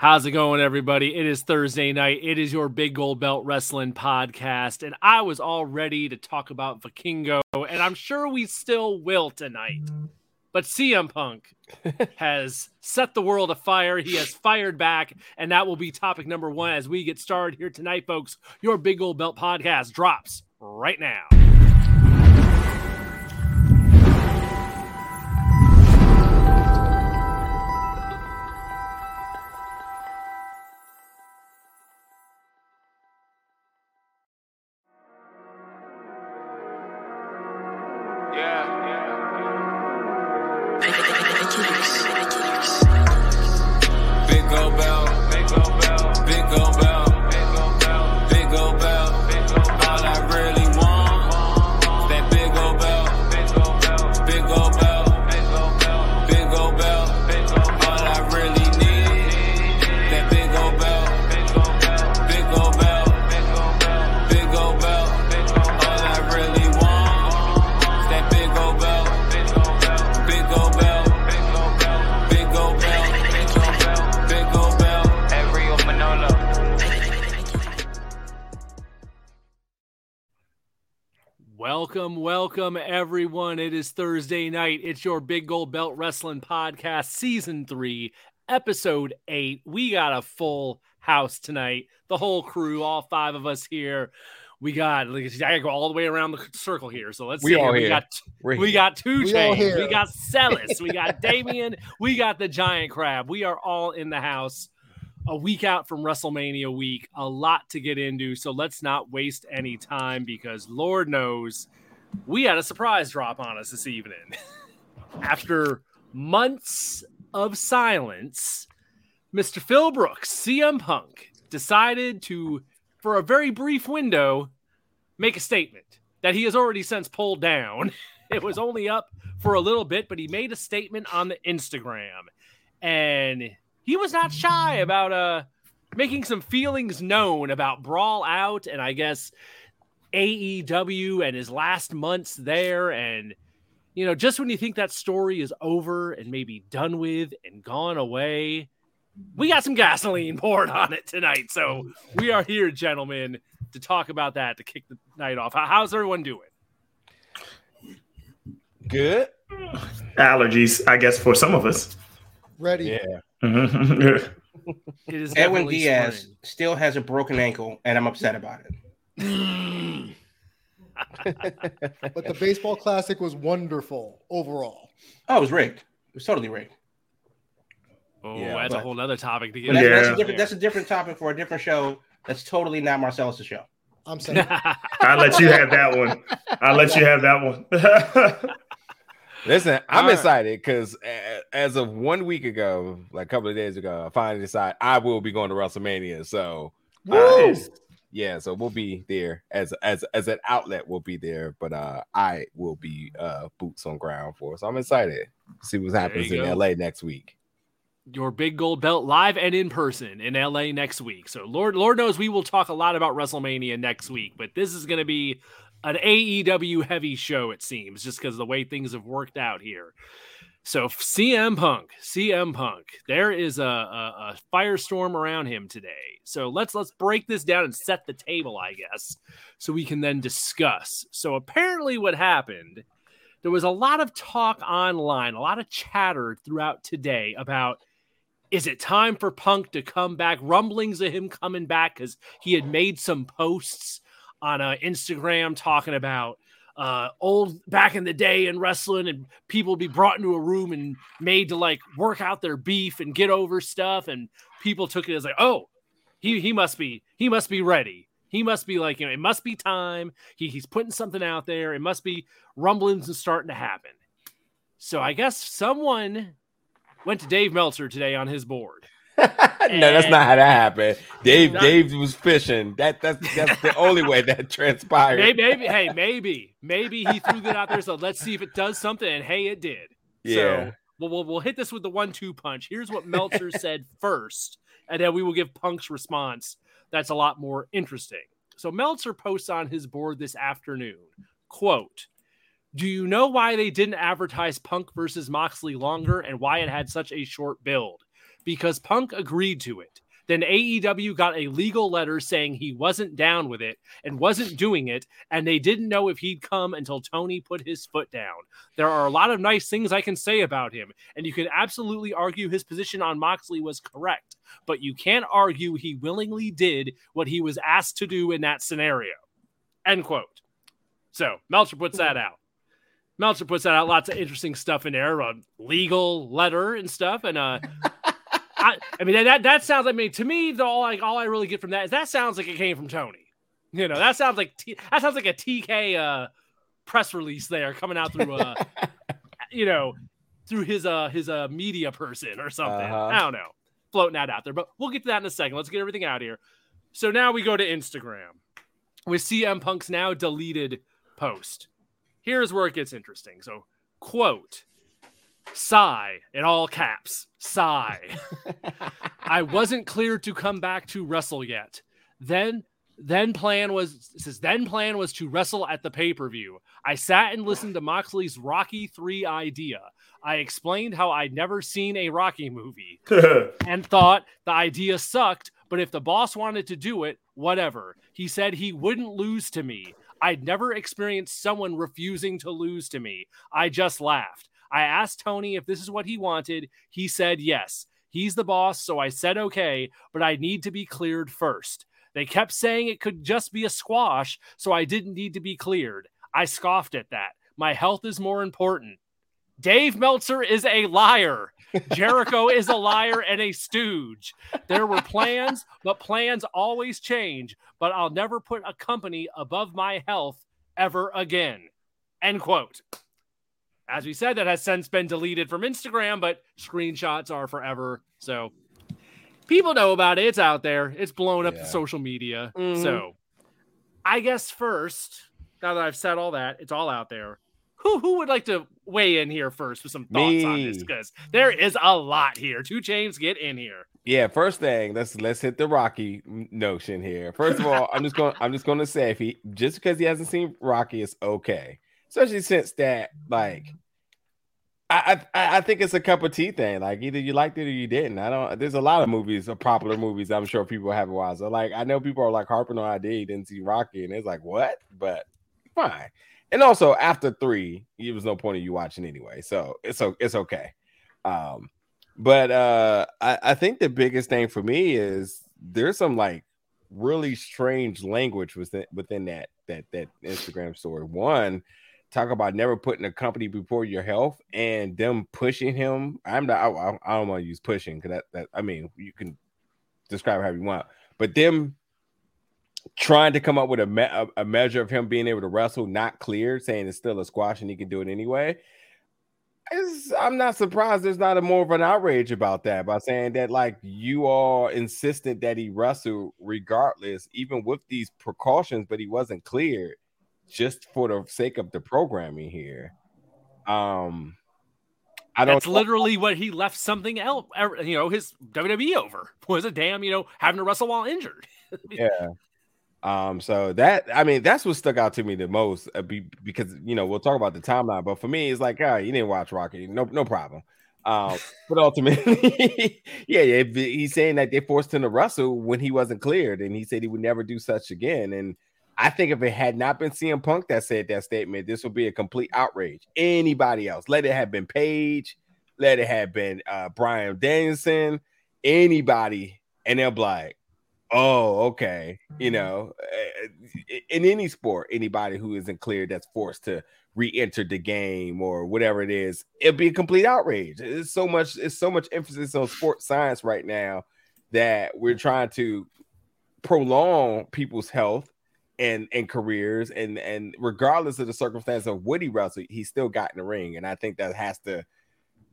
How's it going, everybody? It is Thursday night. It is your Big Gold Belt Wrestling podcast. And I was all ready to talk about Vikingo, and I'm sure we still will tonight. But CM Punk has set the world afire. He has fired back, and that will be topic number one as we get started here tonight, folks. Your Big Gold Belt podcast drops right now. Everyone. It is Thursday night. It's your Big Gold Belt Wrestling Podcast, Season 3, Episode 8. We got a full house tonight. The whole crew, all five of us here. We got, I gotta go all the way around the circle here. So let's we see. All we here. got We're we here. got two We chains, here. we got Celis, we got Damien, we got the giant crab. We are all in the house a week out from WrestleMania week, a lot to get into. So let's not waste any time because Lord knows we had a surprise drop on us this evening. After months of silence, Mr. Phil Brooks, CM Punk, decided to, for a very brief window, make a statement that he has already since pulled down. It was only up for a little bit, but he made a statement on the Instagram. And he was not shy about uh making some feelings known about Brawl Out and I guess AEW and his last months there and you know just when you think that story is over and maybe done with and gone away we got some gasoline poured on it tonight so we are here gentlemen to talk about that to kick the night off how's everyone doing Good. allergies, I guess, for some of us. Ready. Yeah. Mhm. it is Edwin Diaz spring. still has a broken ankle, and I'm upset about it. But the baseball classic was wonderful overall. Oh, it was rigged. It was totally rigged. oh Yeah, that's a whole other topic to get But that's, that's, Yeah. a different, that's a different topic for a different show. That's totally not Marcellus' show. I'm saying I'll let you have that one. I'll let you have that one. Listen, I'm All right. excited because as of one week ago, like a couple of days ago, I finally decided I will be going to WrestleMania. So Woo! Uh, yeah, so we'll be there as as as an outlet. We'll be there, but uh I will be uh boots on ground for. So I'm excited. To see what happens in go. LA next week. your big gold belt live and in person in LA next week. So Lord Lord knows we will talk a lot about WrestleMania next week, but this is going to be an AEW heavy show it seems just because the way things have worked out here. So CM Punk, CM Punk, there is a, a, a firestorm around him today. So let's let's break this down and set the table, I guess, so we can then discuss. So apparently, what happened? There was a lot of talk online, a lot of chatter throughout today about is it time for Punk to come back? Rumblings of him coming back because he had made some posts on uh, Instagram talking about uh, old back in the day in wrestling, and people be brought into a room and made to like work out their beef and get over stuff, and people took it as like, oh, he he must be he must be ready. He must be like, you know, it must be time. He, he's putting something out there. It must be rumblings and starting to happen. So I guess someone went to Dave Meltzer today on his board. no, that's not how that happened. Dave Not- Dave was fishing. That that's that's the only way that transpired. Maybe, maybe, hey, maybe, maybe he threw that out there. So let's see if it does something. And hey, it did. Yeah. So we'll, we'll, we'll hit this with the one-two punch. Here's what Meltzer said first, and then we will give Punk's response. That's a lot more interesting. So Meltzer posts on his board this afternoon. Quote. Do you know why they didn't advertise Punk versus Moxley longer and why it had such a short build? Because Punk agreed to it. Then AEW got a legal letter saying he wasn't down with it and wasn't doing it, and they didn't know if he'd come until Tony put his foot down. There are a lot of nice things I can say about him, and you can absolutely argue his position on Moxley was correct, but you can't argue he willingly did what he was asked to do in that scenario. End quote. So Meltzer puts that out. Meltzer puts that out. Lots of interesting stuff in there, a legal letter and stuff, and uh. I, I mean that that sounds like me to me. The all like all I really get from that is that sounds like it came from Tony. You know that sounds like T, that sounds like a TK uh, press release there coming out through uh, you know through his uh his uh media person or something. Uh-huh. I don't know, floating that out there. But we'll get to that in a second. Let's get everything out here. So now we go to Instagram with CM Punk's now deleted post. Here's where it gets interesting. So quote sigh in all caps. Sigh. I wasn't cleared to come back to wrestle yet. Then then plan was says then plan was to wrestle at the pay-per-view. I sat and listened to moxley's rocky 3 idea. I explained how i'd never seen a rocky movie and thought the idea sucked but if the boss wanted to do it whatever. He said he wouldn't lose to me. I'd never experienced someone refusing to lose to me. I just laughed I asked Tony if this is what he wanted. He said yes. He's the boss, so I said okay, but I need to be cleared first. They kept saying it could just be a squash, so I didn't need to be cleared. I scoffed at that. My health is more important. Dave Meltzer is a liar. Jericho is a liar and a stooge. There were plans, but plans always change. But I'll never put a company above my health ever again. End quote. As we said, that has since been deleted from Instagram, but screenshots are forever. So people know about it. It's out there. It's blown up Yeah. the social media. Mhm. So I guess first, now that I've said all that, it's all out there. Who who would like to weigh in here first with some thoughts on this? Because there is a lot here. Two chains get in here. Yeah, first thing, let's let's hit the Rocky notion here. First of all, I'm just going I'm just going to say if he just because he hasn't seen Rocky it's okay, especially since that like I, I I think it's a cup of tea thing. Like either you liked it or you didn't. I don't. There's a lot of movies, of popular movies. I'm sure people haven't watched. So like I know people are like harping on idea didn't see Rocky, and it's like what? But fine. And also after three, there was no point in you watching anyway. So it's it's okay. Um, but uh, I, I think the biggest thing for me is there's some like really strange language within within that that that Instagram story. One, talk about never putting a company before your health and them pushing him. I'm not. I, I- don't want to use pushing because that that I mean you can describe however you want, but them trying to come up with a, me- a, measure of him being able to wrestle not cleared, saying it's still a squash and he can do it anyway. It's, I'm not surprised there's not a more of an outrage about that by saying that like you are insistent that he wrestle regardless, even with these precautions, but he wasn't cleared just for the sake of the programming here. Um, I don't That's literally what he left something else, you know, his WWE over was a damn, you know, having to wrestle while injured. yeah. Um, so that I mean, that's what stuck out to me the most uh, be, because you know we'll talk about the timeline, but for me, it's like, ah, you didn't watch Rocky, no, no problem. Um, but ultimately, yeah, yeah, he's saying that they forced him to wrestle when he wasn't cleared, and he said he would never do such again. And I think if it had not been CM Punk that said that statement, this would be a complete outrage. Anybody else, let it have been Paige, let it have been uh, Bryan Danielson, anybody, and they'll be like, oh, okay. You know, uh, in any sport, anybody who isn't cleared that's forced to re-enter the game or whatever it is, it'd be a complete outrage. It's so much, it's so much emphasis on sports science right now that we're trying to prolong people's health and and careers and and regardless of the circumstance of what he wrestled, he still got in the ring. And I think that has to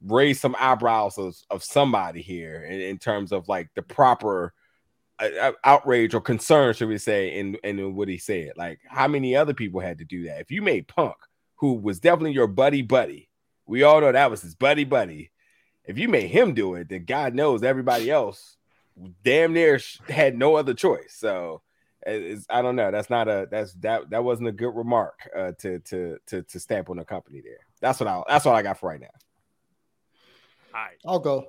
raise some eyebrows of, of somebody here in, in terms of like the proper uh, outrage or concern, should we say, in in what he said. Like how many other people had to do that? If you made Punk, who was definitely your buddy buddy, we all know that was his buddy buddy. If you made him do it, then God knows everybody else damn near had no other choice. So it's, I don't know. That's not a that's that that wasn't a good remark uh, to to to to stamp on the company there. That's what I that's all I got for right now. All right. I'll go.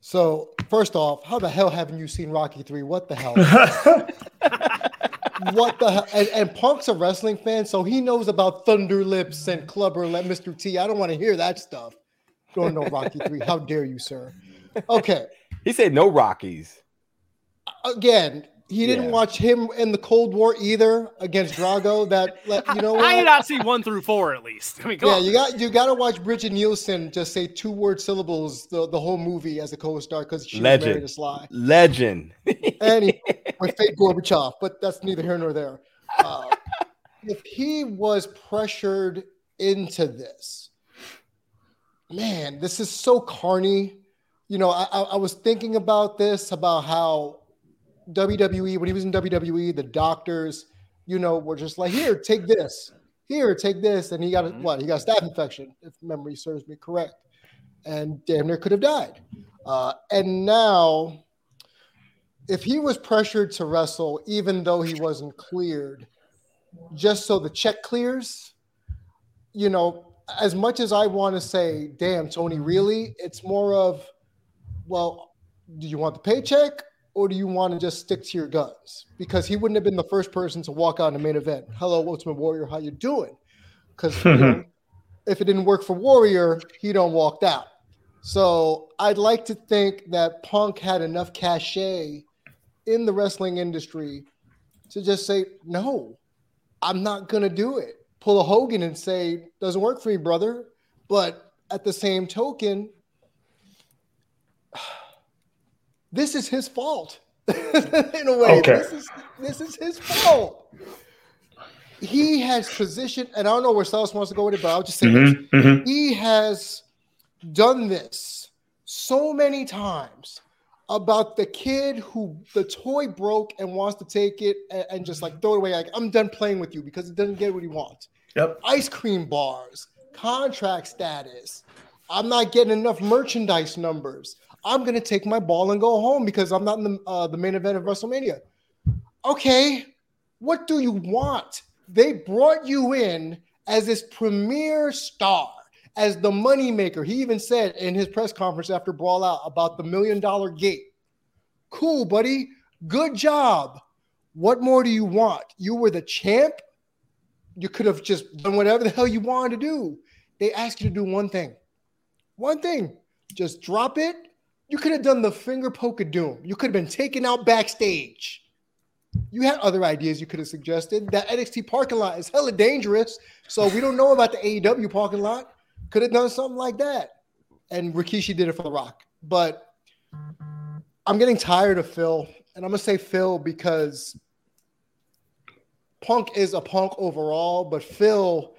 So First off, how the hell haven't you seen Rocky 3? What the hell? what the hell? And, and Punk's a wrestling fan, so he knows about Thunder Lips and Clubber Let Mr. T. I don't want to hear that stuff. Don't know Rocky 3. How dare you, sir? Okay. He said no Rockies. Again, he didn't Yeah. watch him in the Cold War either against Drago. That you know I did what? not see one through four at least. I mean, Yeah, on. you got you got to watch Brigitte Nielsen just say two word syllables the, the whole movie as a co-star because she Legend. married to Sly. Legend. and he, with fake Gorbachev, but that's neither here nor there. Uh, if he was pressured into this, man, this is so carny. You know, I, I, I was thinking about this about how WWE, when he was in WWE, the doctors, you know, were just like, here, take this, here, take this. And he got a, what? He got a staph infection, if memory serves me correct. And damn near could have died. Uh, and now, if he was pressured to wrestle, even though he wasn't cleared, just so the check clears, you know, as much as I want to say, damn, Tony, really, it's more of, well, do you want the paycheck or do you want to just stick to your guns? Because he wouldn't have been the first person to walk out in the main event. Hello, Ultimate Warrior, how you doing? Because you know, if it didn't work for Warrior, he don't walked out. So I'd like to think that Punk had enough cachet in the wrestling industry to just say, no, I'm not gonna do it. Pull a Hogan and say, doesn't work for me, brother. But at the same token, this is his fault. in a way, Okay. this is this is his fault. He has positioned, and I don't know where Silas wants to go with it, but I'll just say this Mhm, mhm. he has done this so many times about the kid who the toy broke and wants to take it and, and just like throw it away like i'm done playing with you because he doesn't get what he wants Yep. ice cream bars contract status i'm not getting enough merchandise numbers i'm to take my ball and go home because i'm not in the, uh, the main event of wrestlemania okay what do you want they brought you in as this premier star as the moneymaker. He even said in his press conference after Brawl Out about the million dollar gate. Cool, buddy. Good job. What more do you want? You were the champ. You could have just done whatever the hell you wanted to do. They asked you to do one thing. One thing. Just drop it. You could have done the finger poke of doom. You could have been taken out backstage. You had other ideas you could have suggested. That NXT parking lot is hella dangerous. So we don't know about the AEW parking lot. Could have done something like that. And Rikishi did it for The Rock. But I'm getting tired of Phil. And I'm going to say Phil because Punk is a punk overall. But Phil,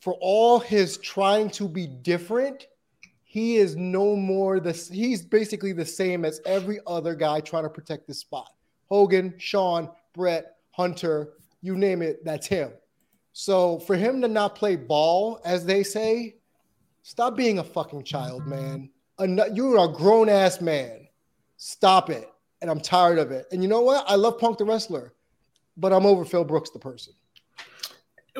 for all his trying to be different, he is no more the he's basically the same as every other guy trying to protect this spot. Hogan, Sean, Brett, Hunter, you name it, that's him. So for him to not play ball, as they say, stop being a fucking child, man. You're a grown ass man. Stop it. And I'm tired of it. And you know what? I love Punk the wrestler, but I'm over Phil Brooks the person.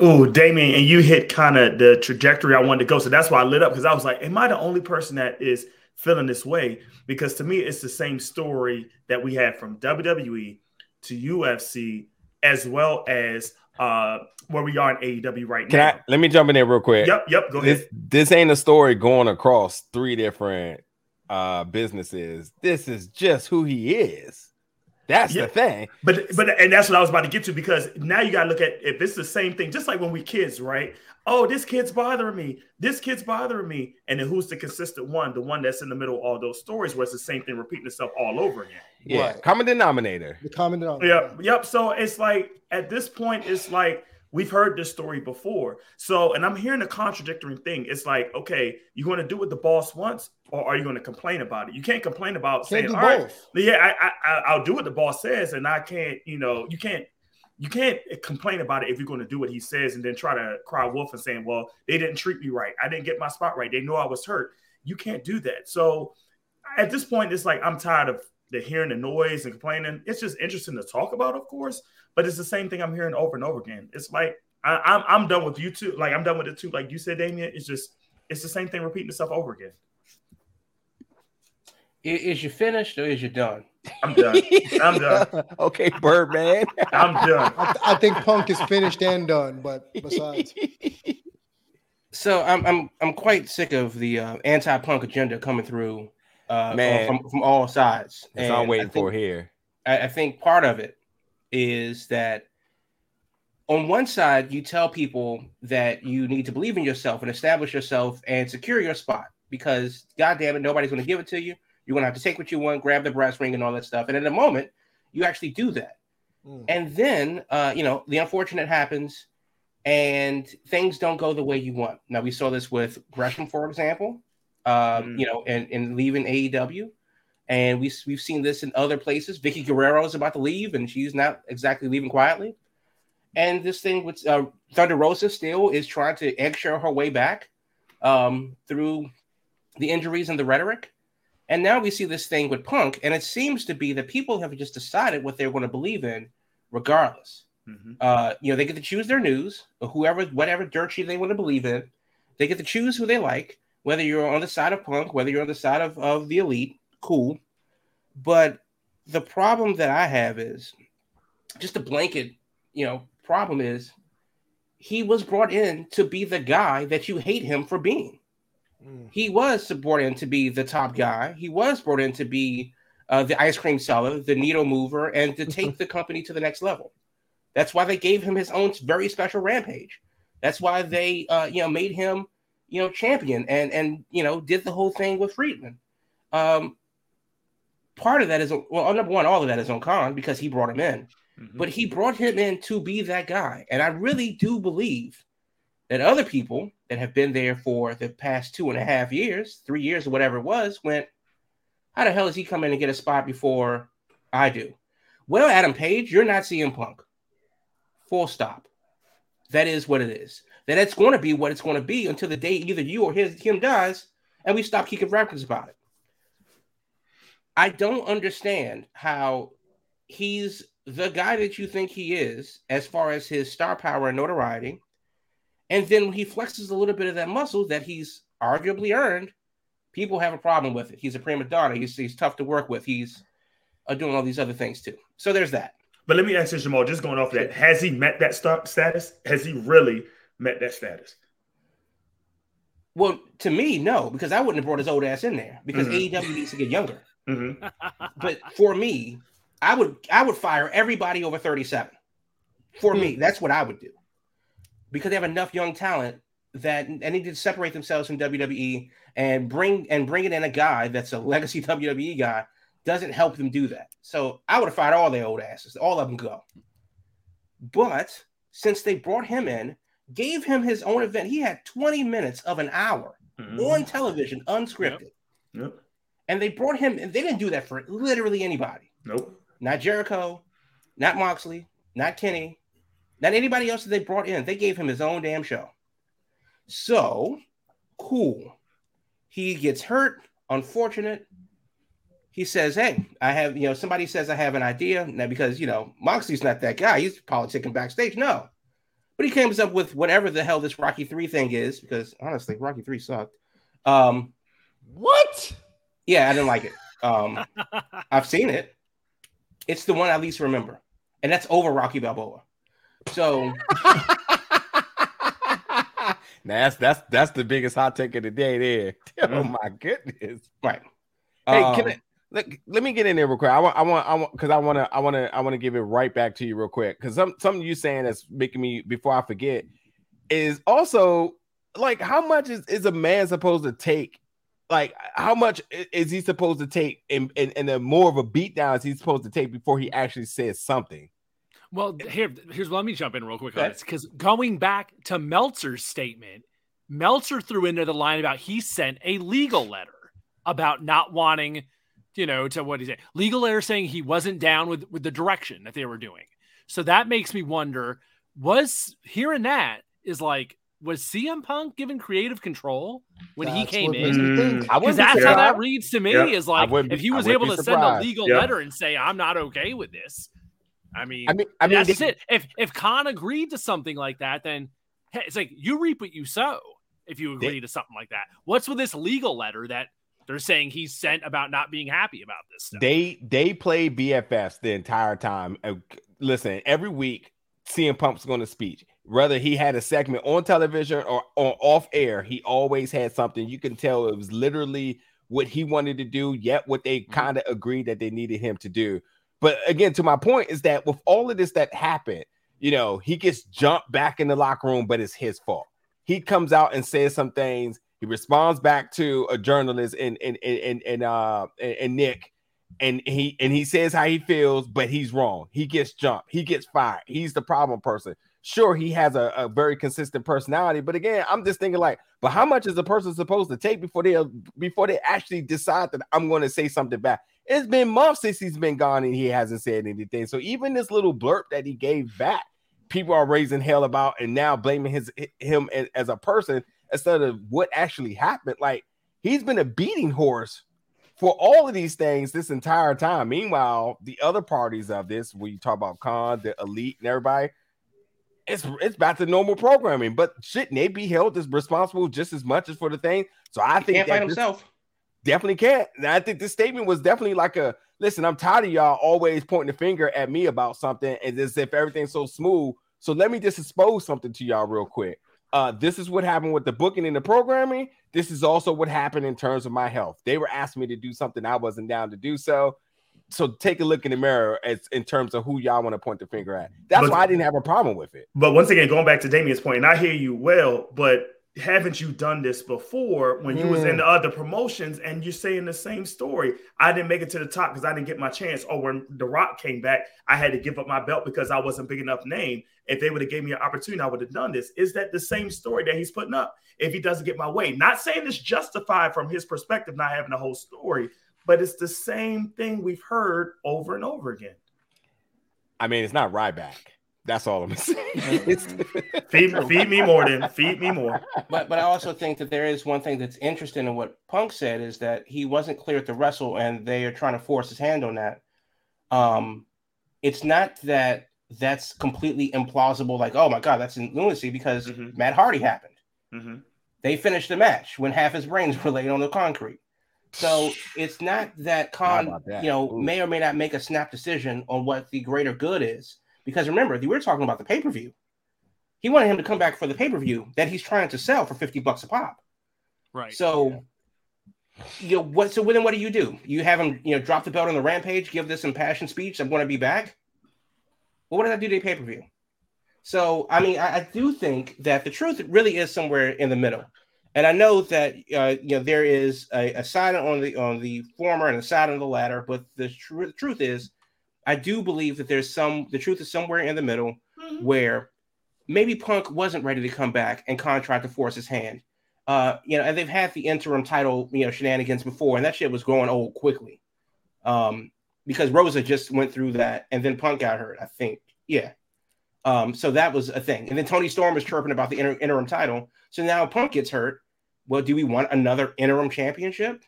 Oh, Damien, and you hit kind of the trajectory I wanted to go. So that's why I lit up because I was like, am I the only person that is feeling this way? Because to me, it's the same story that we had from WWE to UFC as well as uh where we are in AEW right Can now. I let me jump in there real quick? Yep, yep, go This ahead. this ain't a story going across three different uh businesses. This is just who he is. That's Yeah. the thing. But but and that's what I was about to get to because now you gotta look at if it's the same thing, just like when we kids, right? Oh, this kid's bothering me. This kid's bothering me. And then who's the consistent one? The one that's in the middle of all those stories where it's the same thing repeating itself all over again. Yeah. Right. Common denominator. The common denominator. Yep, yep. So it's like at this point, it's like we've heard this story before. So, and I'm hearing a contradictory thing. It's like, okay, you're going to do what the boss wants, or are you going to complain about it? You can't complain about saying, Can't do all right, yeah, I, I, I- I'll do what the boss says, and I can't, you know, you can't. You can't complain about it if you're going to do what he says and then try to cry wolf and saying, "Well, they didn't treat me right. I didn't get my spot right. They know I was hurt." You can't do that. So, at this point, it's like I'm tired of the hearing the noise and complaining. It's just interesting to talk about, of course, but it's the same thing I'm hearing over and over again. It's like I, I'm I'm done with you too. Like I'm done with it too. Like you said, Damien. It's just it's the same thing repeating itself over again. Is you finished or is you done? I'm done. I'm done. okay, Birdman. I'm done. I, th- I think Punk is finished and done, but besides, So I'm I'm I'm quite sick of the uh, anti-punk agenda coming through, uh, Man. from from all sides. That's all I'm waiting think- for here. I, I think part of it is that on one side, you tell people that you need to believe in yourself and establish yourself and secure your spot because, God damn it, nobody's going to give it to you. You're going to have to take what you want, grab the brass ring, and all that stuff. And in a moment, you actually do that. Mm. And then, uh, you know, the unfortunate happens and things don't go the way you want. Now, we saw this with Gresham, for example, um, Mhm. you know, and, and leaving AEW. And we, we've seen this in other places. Vickie Guerrero is about to leave, and she's not exactly leaving quietly. And this thing with uh, Thunder Rosa still is trying to eggshell her way back um, through the injuries and the rhetoric. And now we see this thing with Punk, and it seems to be that people have just decided what they're going to believe in, regardless. Mhm. Uh, you know, they get to choose their news, or whoever, whatever dirt sheet they want to believe in. They get to choose who they like, whether you're on the side of Punk, whether you're on the side of, of the elite, cool. But the problem that I have is just a blanket, you know, problem is he was brought in to be the guy that you hate him for being. Mm. He was brought in to be the top guy. He was brought in to be uh, the ice cream seller, the needle mover, and to take the company to the next level. That's why they gave him his own very special rampage. That's why they, uh, you know, made him, you know, champion and and you know did the whole thing with Friedman. Um, part of that is well, number one, all of that is on Khan because he brought him in Mhm. but he brought him in to be that guy. And I really do believe that other people that have been there for the past two and a half years, three years, or whatever it was, went, How the hell is he coming in and get a spot before I do? Well, Adam Page, you're not CM Punk. Full stop. That is what it is. That it's going to be what it's going to be until the day either you or his, him dies, and we stop kicking records about it. I don't understand how he's the guy that you think he is as far as his star power and notoriety. And then when he flexes a little bit of that muscle that he's arguably earned, people have a problem with it. He's a prima donna. He's, he's tough to work with. He's uh, doing all these other things too. So there's that. But let me ask you, Jamal, just going off that, has he met that st- status? Has he really met that status? Well, to me, no, because I wouldn't have brought his old ass in there because Mhm. AEW needs to get younger. Hmm But for me, I would I would fire everybody over 37. For me, that's what I would do. Because they have enough young talent that and need to separate themselves from WWE and bring and bringing in a guy that's a legacy WWE guy doesn't help them do that. So I would have fired all their old asses, all of them go. But since they brought him in, gave him his own event, he had 20 minutes of an hour Mhm. on television, unscripted. Yep. And they brought him, and they didn't do that for literally anybody. Nope. Not Jericho, not Moxley, not Kenny, not anybody else that they brought in. They gave him his own damn show. So, cool. He gets hurt, unfortunate. He says, Hey, I have, you know, somebody says I have an idea. Now, because, you know, Moxley's not that guy. He's politicking backstage. No. But he comes up with whatever the hell this Rocky 3 thing is, because honestly, Rocky 3 sucked. Um, What? Yeah, I didn't like it. Um, I've seen it. It's the one I least remember, and that's over Rocky Balboa. So Now that's that's that's the biggest hot take of the day there. Oh Mm. my goodness. right. Hey, Um, can I, let, let me get in there real quick. I want I want I want because I want to I want to I want to give it right back to you real quick because some something you saying that's making me before I forget is also like how much is, is a man supposed to take like how much is he supposed to take and and, and then more of a beatdown is he supposed to take before he actually says something Well, here, here's let me jump in real quick on this because going back to Meltzer's statement, Meltzer threw into the line about he sent a legal letter about not wanting, you know, to what he said, legal letter saying he wasn't down with with the direction that they were doing. So that makes me wonder: was hearing that is like was CM Punk given creative control when he came in? makes me think. I Because that's how that reads to me. Yeah. Is like wouldn't if he was able be to send a legal Yeah. letter and say, "I'm not okay with this." I mean, I mean I mean that's they- it. If if Khan agreed to something like that, then hey, it's like you reap what you sow. If you agree to something like that, what's with this legal letter that they're saying he sent about not being happy about this stuff. They they play BFFs the entire time. Uh, listen, every week CM Punk's going to speech. Whether he had a segment on television or, or off air, he always had something. You can tell it was literally what he wanted to do, yet what they mm-hmm. kind of agreed that they needed him to do. But again, to my point is that with all of this that happened, you know, he gets jumped back in the locker room, but it's his fault. He comes out and says some things. He responds back to a journalist and and and and uh and Nick, and he and he says how he feels, but he's wrong. He gets jumped. He gets fired. He's the problem person. Sure, he has a, a very consistent personality, but again, I'm just thinking like, but how much is a person supposed to take before they before they actually decide that I'm going to say something back? It's been months since he's been gone and he hasn't said anything. So even this little blurb that he gave back, people are raising hell about and now blaming his him as a person instead of what actually happened. Like he's been a beating horse for all of these things this entire time. Meanwhile, the other parties of this, when you talk about Khan, the elite, and everybody, it's it's back to normal programming. But shouldn't they be held as responsible just as much as for the thing? So I he think can't fight himself. Definitely can't. And I think this statement was definitely like a listen, I'm tired of y'all always pointing the finger at me about something and as if everything's so smooth. So let me just expose something to y'all real quick. Uh, this is what happened with the booking and the programming. This is also what happened in terms of my health. They were asking me to do something I wasn't down to do so. So take a look in the mirror as in terms of who y'all want to point the finger at. That's but, why I didn't have a problem with it. But once again, going back to Damien's point, and I hear you well, but haven't you done this before when you mm. was in the other promotions and you're saying the same story i didn't make it to the top because i didn't get my chance or when the rock came back i had to give up my belt because i wasn't big enough name if they would have gave me an opportunity i would have done this is that the same story that he's putting up if he doesn't get my way not saying it's justified from his perspective not having the whole story but it's the same thing we've heard over and over again i mean it's not Ryback that's all I'm saying. feed, feed me more, then feed me more. But but I also think that there is one thing that's interesting in what Punk said is that he wasn't clear to wrestle, and they are trying to force his hand on that. Um, it's not that that's completely implausible. Like, oh my god, that's in lunacy because mm-hmm. Matt Hardy happened. Mm-hmm. They finished the match when half his brains were laid on the concrete. So it's not that Khan, that? you know, Ooh. may or may not make a snap decision on what the greater good is because remember, we were talking about the pay per view. He wanted him to come back for the pay per view that he's trying to sell for 50 bucks a pop. Right. So, yeah. you know, what? So, then what do you do? You have him, you know, drop the belt on the rampage, give this impassioned speech. I'm going to be back. Well, what does that do to pay per view? So, I mean, I, I, do think that the truth really is somewhere in the middle. And I know that uh, you know there is a, a, side on the on the former and a side on the latter, but the, tr- the truth is I do believe that there's some the truth is somewhere in the middle mm-hmm. where maybe Punk wasn't ready to come back and Khan tried to force his hand. Uh, you know, and they've had the interim title, you know, shenanigans before, and that shit was growing old quickly. Um, because Rosa just went through that, and then Punk got hurt, I think. Yeah. Um, so that was a thing. And then Toni Storm was chirping about the inter- interim title. So now Punk gets hurt. Well, do we want another interim championship?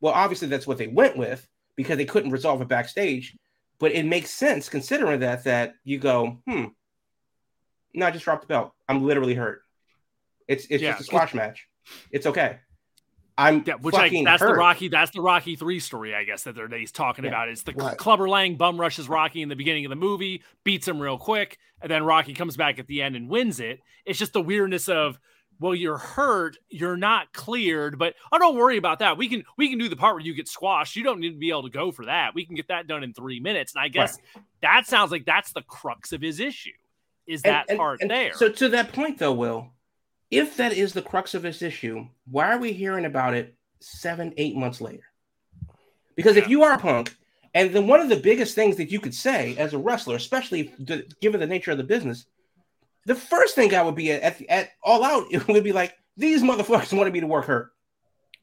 Well, obviously that's what they went with because they couldn't resolve it backstage. But it makes sense considering that that you go, hmm, no, I just dropped the belt. I'm literally hurt. It's it's yeah. just a squash match. It's okay. I'm yeah, which I, that's hurt. the Rocky that's the Rocky three story I guess that they're that he's talking yeah. about. It's the right. Clubber Lang bum rushes Rocky in the beginning of the movie, beats him real quick, and then Rocky comes back at the end and wins it. It's just the weirdness of well, you're hurt, you're not cleared, but I oh, don't worry about that. We can we can do the part where you get squashed. You don't need to be able to go for that. We can get that done in three minutes. And I guess right. that sounds like that's the crux of his issue. Is that and, part and there? So to that point though, Will, if that is the crux of his issue, why are we hearing about it seven, eight months later? Because yeah. if you are punk, and then one of the biggest things that you could say as a wrestler, especially the, given the nature of the business, the first thing I would be at, at, at all out it would be like these motherfuckers wanted me to work hurt,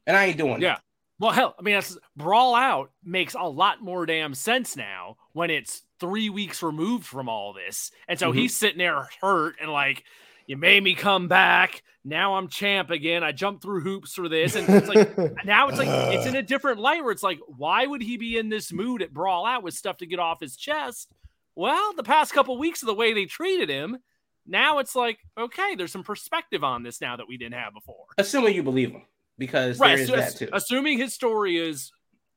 and I ain't doing yeah. It. Well, hell, I mean, that's, brawl out makes a lot more damn sense now when it's three weeks removed from all this, and so mm-hmm. he's sitting there hurt and like, you made me come back. Now I'm champ again. I jumped through hoops for this, and it's like now it's like it's in a different light where it's like, why would he be in this mood at brawl out with stuff to get off his chest? Well, the past couple weeks of the way they treated him now it's like, okay, there's some perspective on this now that we didn't have before. Assuming you believe him. because Right, there is assu- that too. assuming his story is,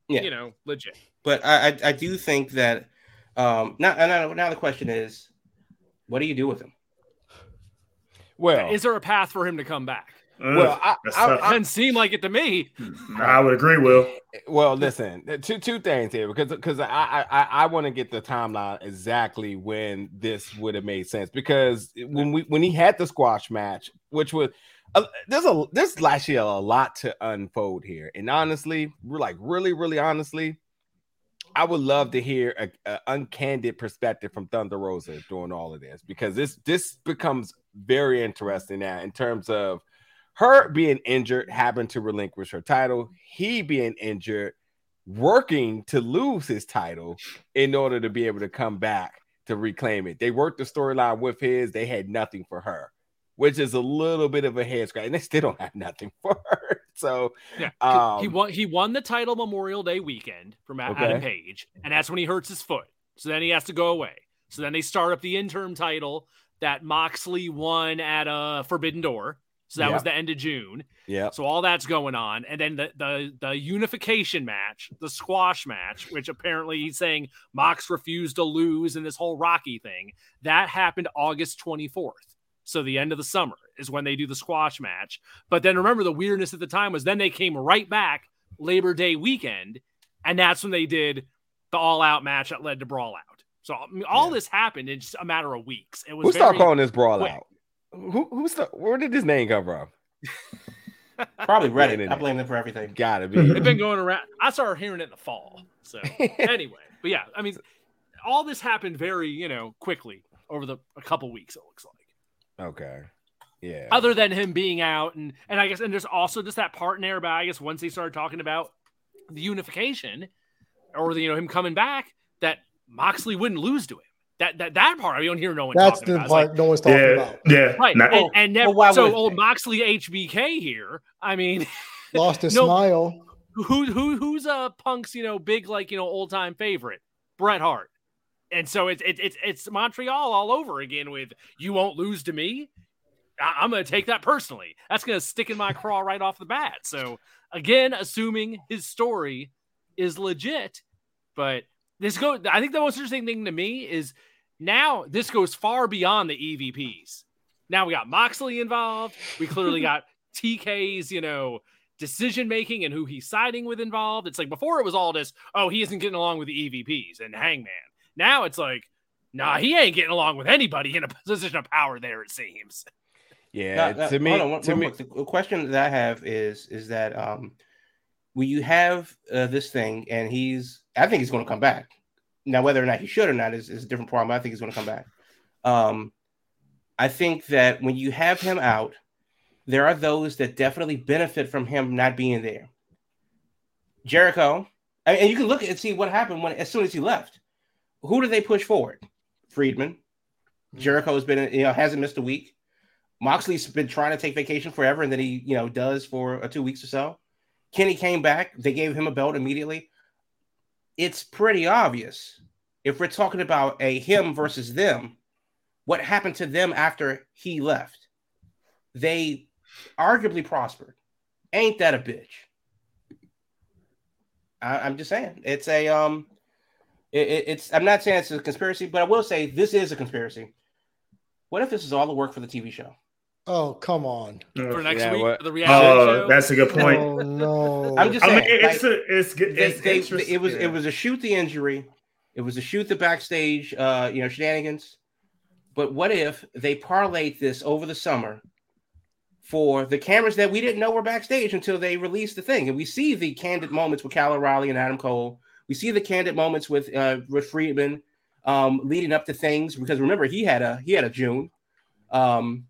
Yeah. you know, legit. But I, I, I do think that um now, now now the question is, what do you do with him? Well, Is there a path for him to come back? Well, I, That's I, tough. I, Doesn't seem like it to me. I would agree, Will. well, listen, two two things here because because I I, I, I want to get the timeline exactly when this would have made sense because when we when he had the squash match, which was uh, there's a there's actually a lot to unfold here, and honestly, we're like really really honestly, I would love to hear a, a uncandid perspective from Thunder Rosa during all of this because this this becomes very interesting now in terms of her being injured, having to relinquish her title, he being injured, working to lose his title in order to be able to come back to reclaim it. They worked the storyline with his, they had nothing for her, which is a little bit of a head scratch, and they still don't have nothing for her. So, Yeah, um, he won. He won the title Memorial Day weekend from A- Okay. Adam Page, and that's when he hurts his foot. So then he has to go away. So then they start up the interim title that Moxley won at uh, Forbidden Door. So that was the end of June. yeah, So all that's going on, and then the the the unification match, the squash match, which apparently he's saying Mox refused to lose in this whole Rocky thing. That happened August twenty fourth. So the end of the summer is when they do the squash match. But then remember the weirdness at the time was then they came right back Labor Day weekend, and that's when they did the all out match that led to Brawl Out. So I mean, all Yeah. this happened in just a matter of weeks. It was started very- calling this brawl quick. out? Who who's the where did this name come from? Probably Reddit. I blame them for everything. Gotta be. They've been going around. I started hearing it in the fall. So anyway, but yeah, I mean, all this happened very, you know, quickly over the a couple weeks. It looks like, okay. Yeah. other than him being out, and and I guess, and there's also just that part in there about I guess once they started talking about the unification, or the, you know him coming back, that Moxley wouldn't lose to him. That that that part I don't hear no one. That's talking the about. It's like, part no one's talking Yeah, about. yeah. right, Not- and, and never, well, so old? Moxley HBK here. I mean, Lost his No. smile. who who who's a punk's you know big like you know old time favorite Bret Hart, and so it's it's it's it's Montreal all over again with you won't lose to me. I, I'm gonna take that personally. That's gonna stick in my craw right off the bat. So again, assuming his story is legit, but this go. I think the most interesting thing to me is now this goes far beyond the EVPs. Now we got Moxley involved. We clearly got TK's, you know, decision making and who he's siding with involved. It's like before it was all this, oh, he isn't getting along with the EVPs and Hangman. Now it's like, nah, he ain't getting along with anybody in a position of power there, it seems. yeah. Now- now, to me, hold on, one- to real me, the question that I have is is that um, when you have uh, this thing and he's, I think he's going to come back. Now, whether or not he should or not is, is a different problem. I think he's going to come back. Um, I think that when you have him out, there are those that definitely benefit from him not being there. Jericho, I mean, and you can look and see what happened when as soon as he left. Who did they push forward? Friedman. Jericho's been, you know, hasn't missed a week. Moxley's been trying to take vacation forever, and then he, you know, does for uh, two weeks or so. Kenny came back. They gave him a belt immediately. It's pretty obvious. If we're talking about a him versus them, what happened to them after he left? They arguably prospered. Ain't that a bitch? I, I'm just saying. It's a um. It- it's. I'm not saying it's a conspiracy, but I will say this is a conspiracy. What if this is all the work for the TV show? Oh, come on. For next Yeah, week, what- the reality Oh, show. that's a good point. Oh no. I'm just I saying. mean, it's like, a, it's good. they, It's they, interesting. it was it was a shoot the injury, it was a shoot the backstage, uh, you know, shenanigans. But what if they parlayed this over the summer for the cameras that we didn't know were backstage until they released the thing, and we see the candid moments with Kyle O'Reilly and Adam Cole. We see the candid moments with uh, with Friedman um, leading up to things because remember he had a he had a June. Um,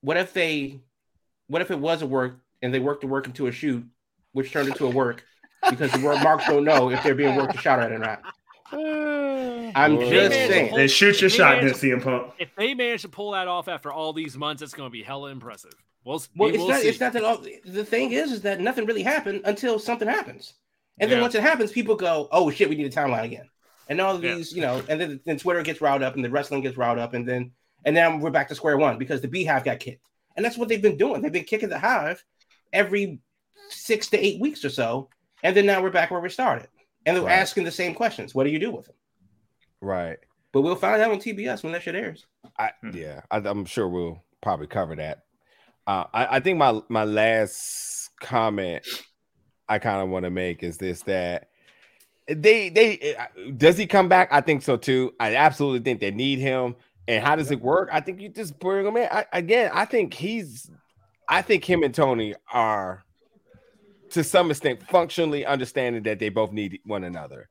what if they, what if it was a work and they worked the work into a shoot, which turned into a work because the word marks don't know if they're being worked a shot at or not. I'm Boy. just saying. Then shoot your shot, then managed- CM Punk. if they manage to pull that off after all these months, it's going to be hella impressive. We'll, Well, we it's will not. see. It's not that. All, the thing is, is that nothing really happened until something happens, and then once it happens, people go, "Oh shit, we need a timeline again," and all of Yeah. these, you know, and then then Twitter gets riled up, and the wrestling gets riled up, and then and then we're back to square one because the Beehive got kicked, and that's what they've been doing. They've been kicking the Hive every six to eight weeks or so, and then now we're back where we started, and they're Right. asking the same questions. What do you do with them? Right. But we'll find out on TBS when that shit airs. I, Hmm. yeah, I, I'm sure we'll probably cover that. Uh, I, I think my my last comment I kind of want to make is this that they they does he come back? I think so too. I absolutely think they need him. And how does it work? I think you just bring him in. I, again, I think he's. I think him and Tony are, to some extent, functionally understanding that they both need one another.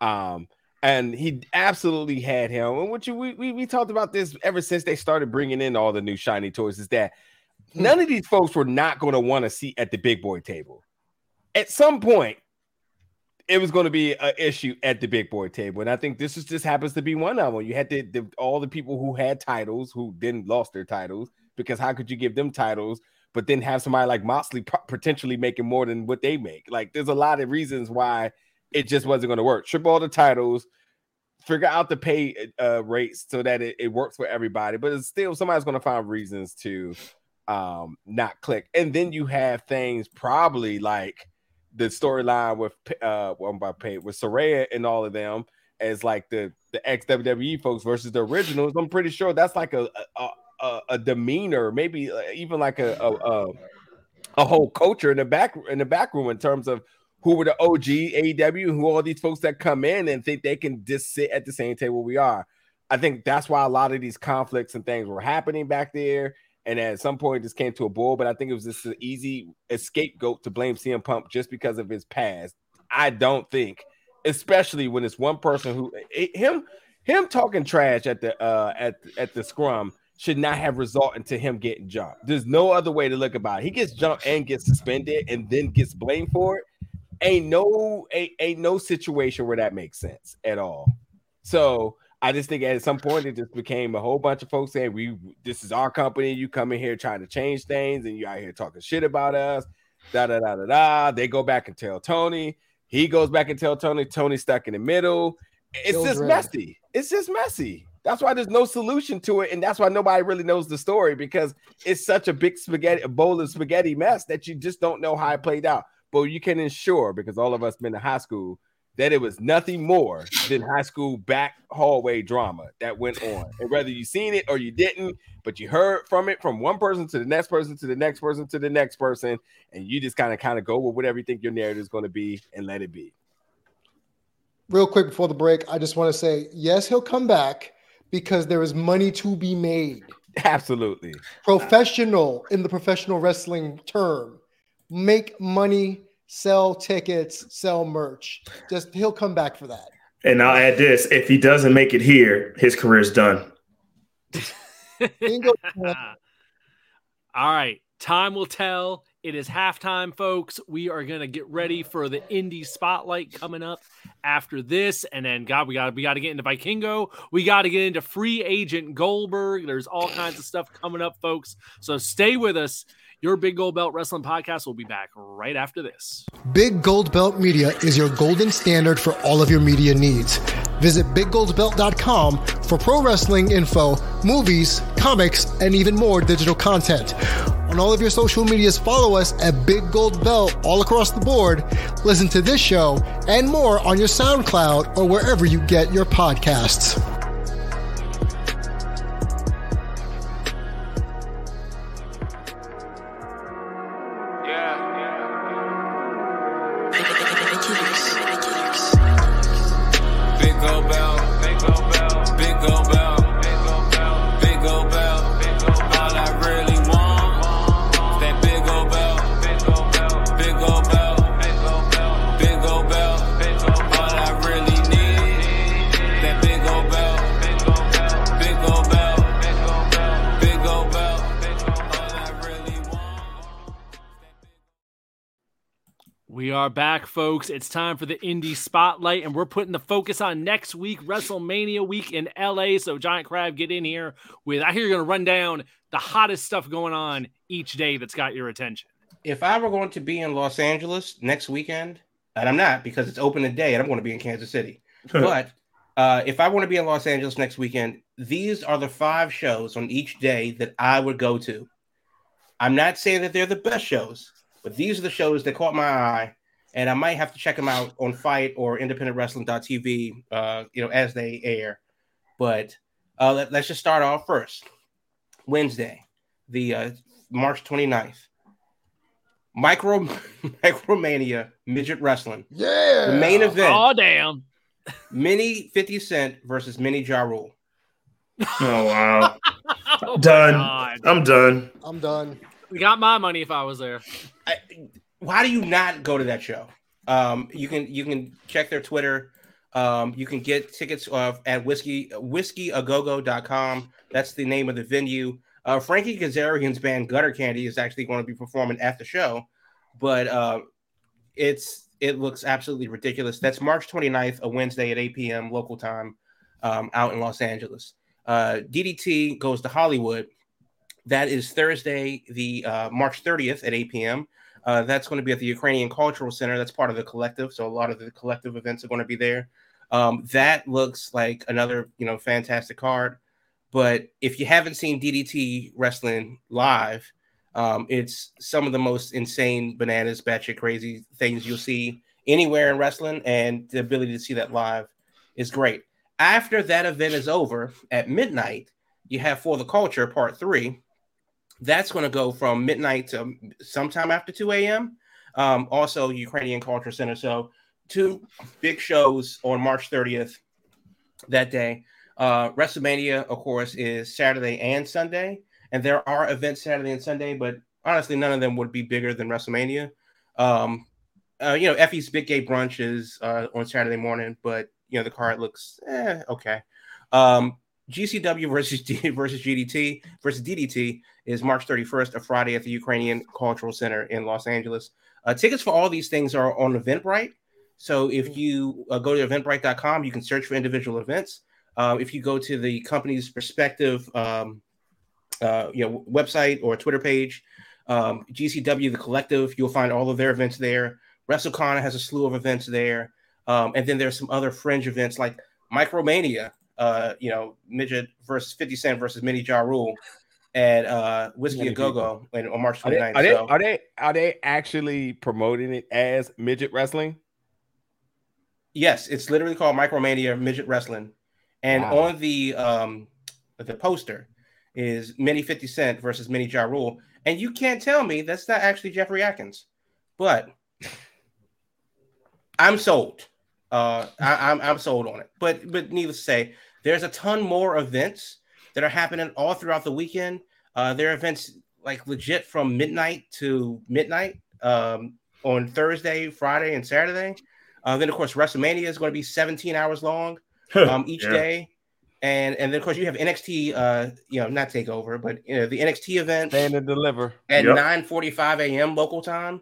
Um, and he absolutely had him. And what you we, we we talked about this ever since they started bringing in all the new shiny toys. Is that none of these folks were not going to want to seat at the big boy table. At some point, it was going to be an issue at the big boy table, and I think this is just happens to be one of them. You had the, the all the people who had titles who then lost their titles because how could you give them titles? But then have somebody like Moxley po- potentially making more than what they make. Like, there's a lot of reasons why it just wasn't going to work. Strip all the titles, figure out the pay uh, rates so that it, it works for everybody. But it's still somebody's going to find reasons to um, not click. And then you have things probably like the storyline with uh, well, by pay with Saraya and all of them as like the the ex WWE folks versus the originals. I'm pretty sure that's like a a, a, a demeanor, maybe uh, even like a a a whole culture in the back in the back room in terms of who were the OG AEW, who all these folks that come in and think they can just sit at the same table we are. I think that's why a lot of these conflicts and things were happening back there. And at some point, this came to a boil. But I think it was just an easy scapegoat to blame CM Punk just because of his past. I don't think, especially when it's one person who it- him him talking trash at the uh at at the scrum should not have resulted to him getting jumped. There's no other way to look about it. He gets jumped and gets suspended and then gets blamed for it. Ain't no ain't, ain't no situation where that makes sense at all. So I just think at some point it just became a whole bunch of folks saying we this is our company. You come in here trying to change things and you out here talking shit about us. Da da da da da. They go back and tell Tony. He goes back and tell Tony. Tony's stuck in the middle. It's just red. messy. It's just messy. That's why there's no solution to it, and that's why nobody really knows the story because it's such a big spaghetti, a bowl of spaghetti mess that you just don't know how it played out. But you can ensure because all of us been to high school that it was nothing more than high school back hallway drama that went on. And whether you seen it or you didn't, but you heard from it from one person to the next person to the next person to the next person, and you just kind of kind of go with whatever you think your narrative is going to be and let it be. Real quick before the break, I just want to say yes, he'll come back because there is money to be made. Absolutely. Professional in the professional wrestling term, make money, sell tickets, sell merch. Just he'll come back for that. And I'll add this: if he doesn't make it here, his career's done. Bingo. All right. Time will tell. It is halftime, folks. We are gonna get ready for the indie spotlight coming up after this, and then God, we got we got to get into Vikingo. We got to get into free agent Goldberg. There's all kinds of stuff coming up, folks. So stay with us. Your Big Gold Belt Wrestling Podcast will be back right after this. Big Gold Belt Media is your golden standard for all of your media needs. Visit biggoldbelt.com for pro wrestling info, movies, comics, and even more digital content. On all of your social medias, follow us at Big Gold Belt all across the board. Listen to this show and more on your SoundCloud or wherever you get your podcasts. Are back, folks. It's time for the Indie Spotlight, and we're putting the focus on next week, WrestleMania week in LA. So, Giant Crab, get in here with. I hear you're going to run down the hottest stuff going on each day that's got your attention. If I were going to be in Los Angeles next weekend, and I'm not because it's open today and I'm going to be in Kansas City, but uh, if I want to be in Los Angeles next weekend, these are the five shows on each day that I would go to. I'm not saying that they're the best shows, But these are the shows that caught my eye, and I might have to check them out on FITE or IndependentWrestling.tv, uh, you know, as they air. But uh, let, us just start off first. Wednesday, the uh, March 29th. Micro Micromania Midget Wrestling. Yeah. The main event. Oh damn! Mini 50 Cent versus Mini Ja Rule. Oh wow. Oh, done. God. I'm done. I'm done. We got my money if I was there. I, why do you not go to that show? Um, you can you can check their Twitter. Um, you can get tickets uh, at whiskey whiskey.agogo.com. That's the name of the venue. Uh, Frankie Kazarian's band Gutter Candy is actually going to be performing at the show, but uh, it's it looks absolutely ridiculous. That's March 29th, a Wednesday at 8 p.m. local time, um, out in Los Angeles. Uh, DDT goes to Hollywood. That is Thursday, the uh, March 30th at 8 p.m. Uh, that's going to be at the Ukrainian Cultural Center. That's part of the collective, so a lot of the collective events are going to be there. Um, that looks like another, you know, fantastic card. But if you haven't seen DDT wrestling live, um, it's some of the most insane, bananas, batshit crazy things you'll see anywhere in wrestling, and the ability to see that live is great. After that event is over at midnight, you have For the Culture Part Three. That's going to go from midnight to sometime after 2 a.m. Um, also, Ukrainian Culture Center. So, two big shows on March 30th that day. Uh, WrestleMania, of course, is Saturday and Sunday, and there are events Saturday and Sunday, but honestly, none of them would be bigger than WrestleMania. Um, uh, you know, Effie's Big Gay Brunch is uh, on Saturday morning, but you know the card looks eh, okay. Um, GCW versus D- versus GDT versus DDT is March 31st, a Friday at the Ukrainian Cultural Center in Los Angeles. Uh, tickets for all these things are on Eventbrite. So if you uh, go to eventbrite.com, you can search for individual events. Uh, if you go to the company's respective um, uh, you know website or Twitter page, um, GCW the Collective, you'll find all of their events there. WrestleCon has a slew of events there, um, and then there's some other fringe events like Micromania, uh, you know, midget versus 50 Cent versus Mini Ja Rule at uh, Whiskey a Go Go on March Are they, 29th. are, they, are they are they actually promoting it as midget wrestling? yes, it's literally called Micromania Midget Wrestling, and Wow. on the um, the poster is Mini 50 Cent versus Mini Ja Rule, and you can't tell me that's not actually Jeffrey Atkins, but I'm sold. Uh, I, I'm I'm sold on it. But but needless to say, there's a ton more events that are happening all throughout the weekend. Uh, there are events like legit from midnight to midnight um, on Thursday, Friday, and Saturday. Uh, then of course WrestleMania is going to be 17 hours long um, each Yeah. day, and and then of course you have NXT, uh, you know, not takeover, but you know the NXT event Stand and deliver. at Yep. 9:45 a.m. local time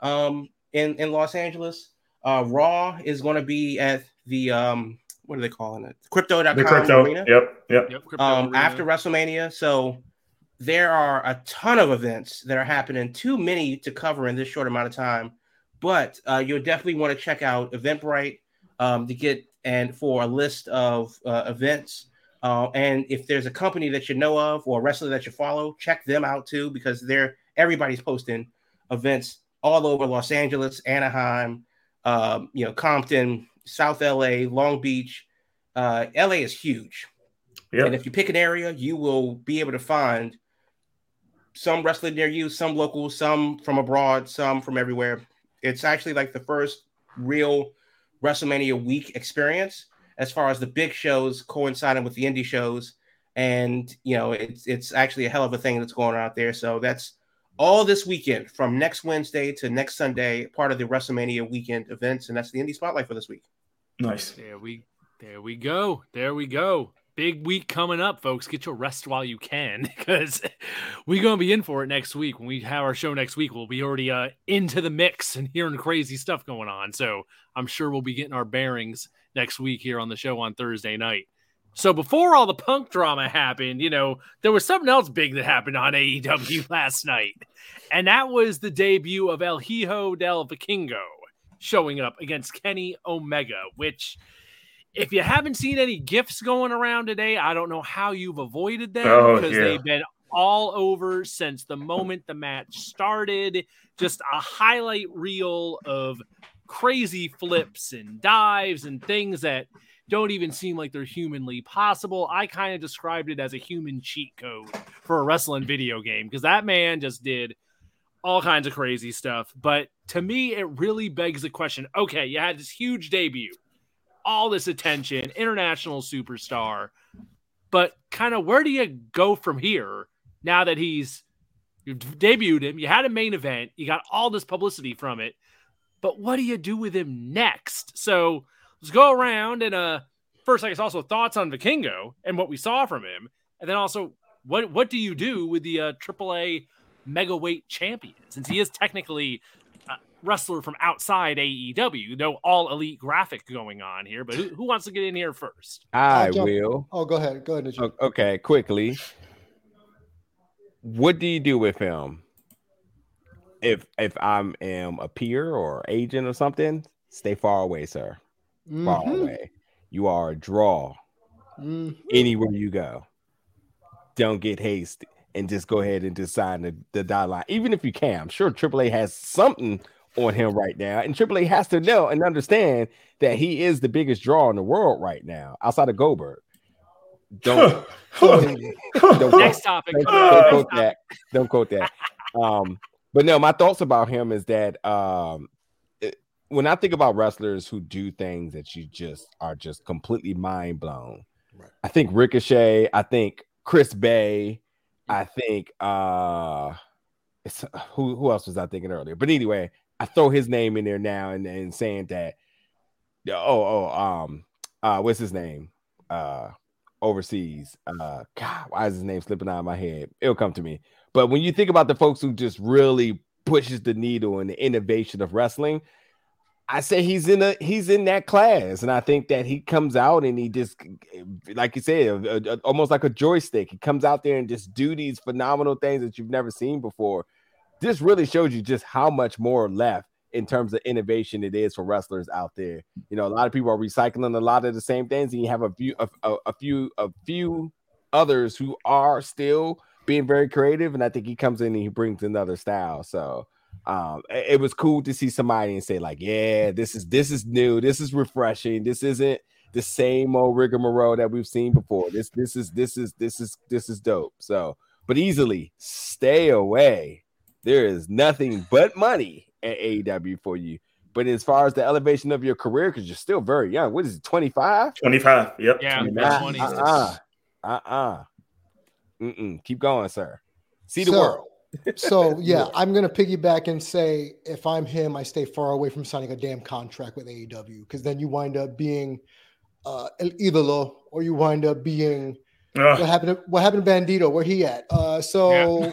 um, in in Los Angeles. Uh, Raw is going to be at the um, what are they calling it? Crypto.com The crypto. arena Yep. Yep. Yep. Crypto um, Arena. after WrestleMania. So there are a ton of events that are happening. Too many to cover in this short amount of time, but uh, you'll definitely want to check out Eventbrite um, to get and for a list of uh, events. Uh, and if there's a company that you know of or a wrestler that you follow, check them out too because they're everybody's posting events all over Los Angeles, Anaheim, um, you know, Compton, South LA, Long Beach. Uh, LA is huge. Yep. And if you pick an area, you will be able to find some wrestling near you, some local, some from abroad, some from everywhere. It's actually like the first real WrestleMania week experience as far as the big shows coinciding with the indie shows. And you know, it's it's actually a hell of a thing that's going on out there. So that's all this weekend from next Wednesday to next Sunday, part of the WrestleMania weekend events, and that's the indie spotlight for this week. Nice. There we there we go. There we go. Big week coming up, folks. Get your rest while you can because we're gonna be in for it next week. When we have our show next week, we'll be already uh, into the mix and hearing crazy stuff going on. So I'm sure we'll be getting our bearings next week here on the show on Thursday night. So before all the punk drama happened, you know, there was something else big that happened on AEW last night. And that was the debut of El Hijo del Vikingo showing up against Kenny Omega, which if you haven't seen any gifts going around today, I don't know how you've avoided them Oh, because yeah. they've been all over since the moment the match started. Just a highlight reel of crazy flips and dives and things that don't even seem like they're humanly possible. I kind of described it as a human cheat code for a wrestling video game because that man just did all kinds of crazy stuff. But to me, it really begs the question okay, you had this huge debut, all this attention, international superstar, but kind of where do you go from here now that he's you've debuted him? You had a main event, you got all this publicity from it, but what do you do with him next? So let's go around and uh first I guess also thoughts on Vikingo and what we saw from him, and then also what what do you do with the uh, AAA mega weight champion since he is technically a wrestler from outside AEW, no all elite graphic going on here. But who, who wants to get in here first? I I'll. Oh, go ahead. Go ahead. Najee. Okay, quickly. What do you do with him? If if I'm am a peer or agent or something, stay far away, sir. Far Mhm. away. You are a draw Mhm. anywhere you go. Don't get hasty and just go ahead and decide the, the dotted line. Even if you can, I'm sure AAA has something on him right now, and AAA has to know and understand that he is the biggest draw in the world right now, outside of Goldberg. Don't don't, Next topic. don't, don't quote that. Don't quote that. Um, but no, my thoughts about him is that um, it- when I think about wrestlers who do things that you just are just completely mind blown, Right. I think Ricochet, I think Chris Bey, I think uh, it's who who else was I thinking earlier? But anyway, I throw his name in there now and, and saying that oh oh um uh what's his name? Uh overseas uh god why is his name slipping out of my head? It'll come to me. But when you think about the folks who just really pushes the needle in the innovation of wrestling i say he's in a he's in that class and i think that he comes out and he just like you said a- a- almost like a joystick he comes out there and just do these phenomenal things that you've never seen before this really shows you just how much more left in terms of innovation it is for wrestlers out there. You know, a lot of people are recycling a lot of the same things, and you have a few, a, a, a few, a few others who are still being very creative. And I think he comes in and he brings another style. So um, it, it was cool to see somebody and say like, yeah, this is this is new, this is refreshing, this isn't the same old rigmarole that we've seen before. This this is this is this is this is dope. So, but easily stay away. There is nothing but money at AEW for you. But as far as the elevation of your career, because you're still very young, what is it, 25? 25. Yep. Yeah, 25. mid- Uh 20s. uh. Uh uh. Mm-mm. Keep going, sir. See the So- world. So yeah, I'm gonna piggyback and say if I'm him, I stay far away from signing a damn contract with AEW because then you wind up being uh, El Idolo or you wind up being Ugh. what happened to what happened to Bandito? Where he at? Uh, so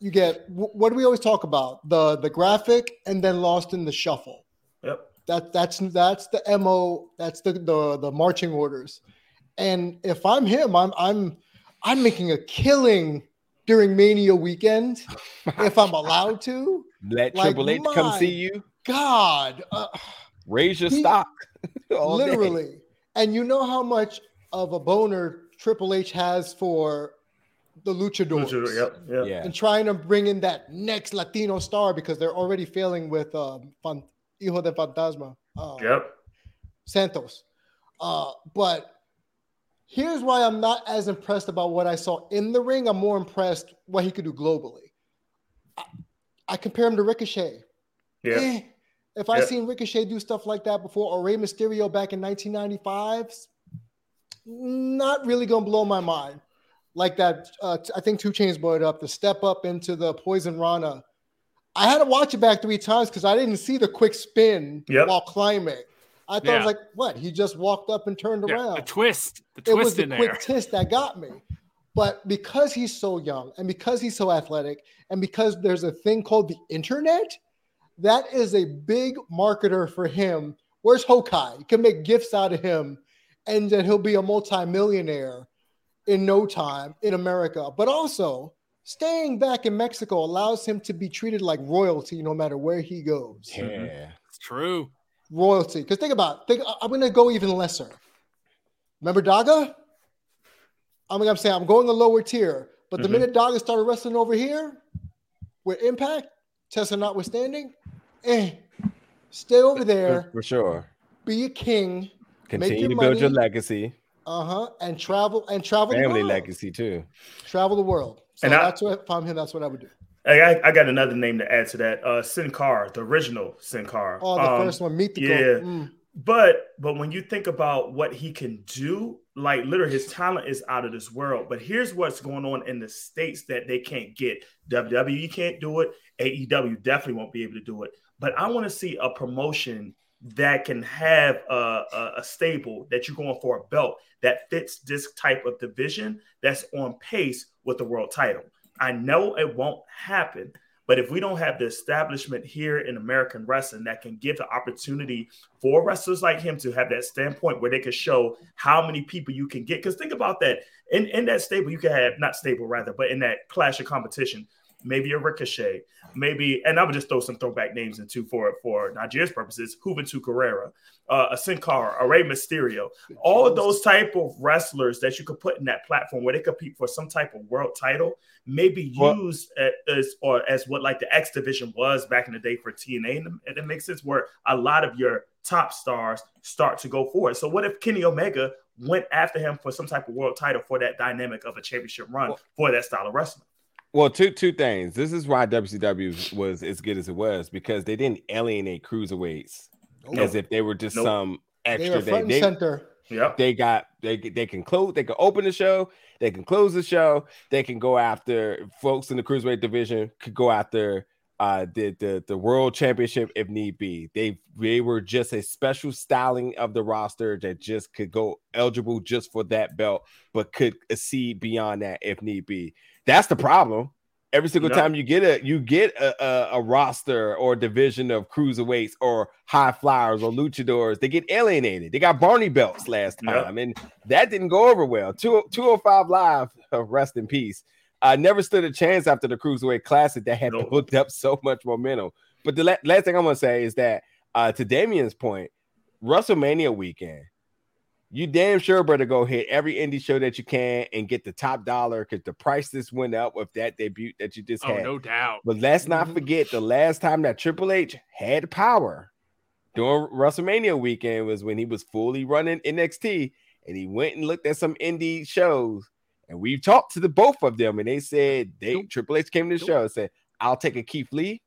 you get what do we always talk about? The the graphic and then lost in the shuffle. Yep. That that's that's the mo. That's the the the marching orders. And if I'm him, I'm I'm I'm making a killing during Mania weekend if I'm allowed to. Let like Triple H come see you. God, uh, Raise your He- stock. all day. literally. And you know how much of a boner Triple H has for the luchadors. Yep. Yep. Yeah. and trying to bring in that next Latino star because they're already failing with um, Fan- Hijo de Fantasma, uh, Yep. Santos. Uh, but here's why I'm not as impressed about what I saw in the ring. I'm more impressed what he could do globally. I, I compare him to Ricochet. Yeah. Eh, if I Yeah. seen Ricochet do stuff like that before, or Rey Mysterio back in 1995, not really gonna blow my mind. Like that, uh, I think Two Chains brought it up. The step up into the Poison Rana. I had to watch it back three times because I didn't see the quick spin Yep. while climbing. I thought it Yeah. was like, what? He just walked up and turned Yeah, around the twist, the it was the in there. quick twist that got me. But because he's so young and because he's so athletic and because there's a thing called the internet, that is a big marketer for him. Where's Hokai? You can make gifts out of him and then he'll be a multimillionaire in no time in America. But also, staying back in Mexico allows him to be treated like royalty no matter where he goes Yeah. It's true. Royalty. Because think about, think I'm going to go even lesser. Remember Daga? I'm going to say I'm going a lower tier. But the Mhm. minute Daga started wrestling over here with Impact, Tessa notwithstanding, eh, stay over there, for, for sure. be a king, Continue your to build your legacy, uh huh, and travel and travel the family world. legacy too. Travel the world. So And I- that's what if I'm him. That's what I would do. I, I got another name to add to that. Uh, Sin Cara, the original Sin Cara. Oh, the Um, first one, meet the yeah. Mm. But but when you think about what he can do, like literally his talent is out of this world. But here's what's going on in the states that they can't get. WWE can't do it. AEW definitely won't be able to do it. But I want to see a promotion that can have a, a, a stable that you're going for a belt that fits this type of division that's on pace with the world title. I know it won't happen, but if we don't have the establishment here in American wrestling that can give the opportunity for wrestlers like him to have that standpoint where they can show how many people you can get. Because think about that. In, in that stable, you can have not stable rather, but in that clash of competition, maybe a ricochet, maybe, and I would just throw some throwback names into for for Nigeria's purposes, Juventud Guerrera, uh, a Sin Cara, a Rey Mysterio, all of those type of wrestlers that you could put in that platform where they compete for some type of world title, maybe Well- used as or as what like the X division was back in the day for TNA, and it makes sense where a lot of your top stars start to go forward. So what if Kenny Omega went after him for some type of world title for that dynamic of a championship run Well- for that style of wrestling? Well, two two things. This is why WCW was as good as it was because they didn't alienate cruiserweights Nope. as if they were just Nope. some They extra. were They, front and they, center. Yep. they got they they can close they can open the show they can close the show they can go after folks in the cruiserweight division could go after uh the the, the world championship if need be. They they were just a special styling of the roster that just could go eligible just for that belt but could exceed beyond that if need be. That's the problem. Every single time you get a you get a, a, a roster or division of cruiserweights or high flyers or luchadors they get alienated. They got barney belts last time and that didn't go over well. Two- 205 live rest in peace uh, never stood a chance after the cruiserweight classic that had Nope. built up so much momentum but the la- last thing i'm gonna say is that uh, to damien's point wrestlemania weekend you damn sure better go hit every indie show that you can and get the top dollar because the price just went up with that debut that you just Oh, had. no doubt. But let's not Mhm. forget the last time that Triple H had power during WrestleMania weekend was when he was fully running NXT and he went and looked at some indie shows. And we've talked to the both of them, and they said they Nope. Triple H came to the Nope. show and said, I'll take a Keith Lee,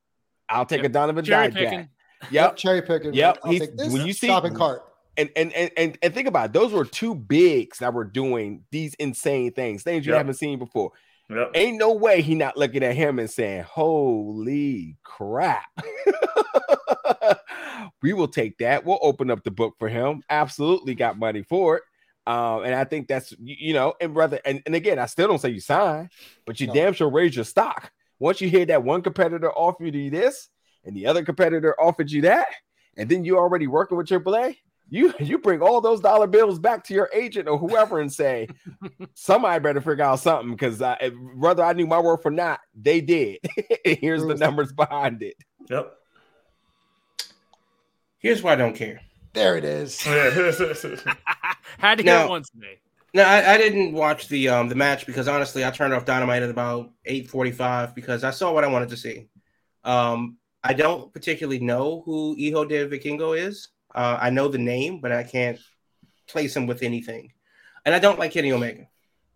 I'll take Yep. a Donovan Cherry Dijak. picking. Yep. Cherry picking. Yep, I'll he's- take this when you see- shopping cart. And, and and and and think about it, those were two bigs that were doing these insane things, things you Yep. haven't seen before. Yep. Ain't no way he not looking at him and saying, "Holy crap!" we will take that. We'll open up the book for him. Absolutely, got money for it. Um, and I think that's you know, and brother, and, and again, I still don't say you sign, but you No. damn sure raise your stock. Once you hear that one competitor offered you this, and the other competitor offered you that, and then you already working with AAA, you you bring all those dollar bills back to your agent or whoever and say, somebody better figure out something because whether I knew my worth or not, they did. Here's the numbers behind it. Yep. Here's why I don't care. There it is. Had to hear Now- it once today. No, I, I didn't watch the um the match because honestly, I turned off Dynamite at about eight forty five because I saw what I wanted to see. Um, I don't particularly know who Hijo de Vikingo is. Uh, I know the name, but I can't place him with anything, and I don't like Kenny Omega.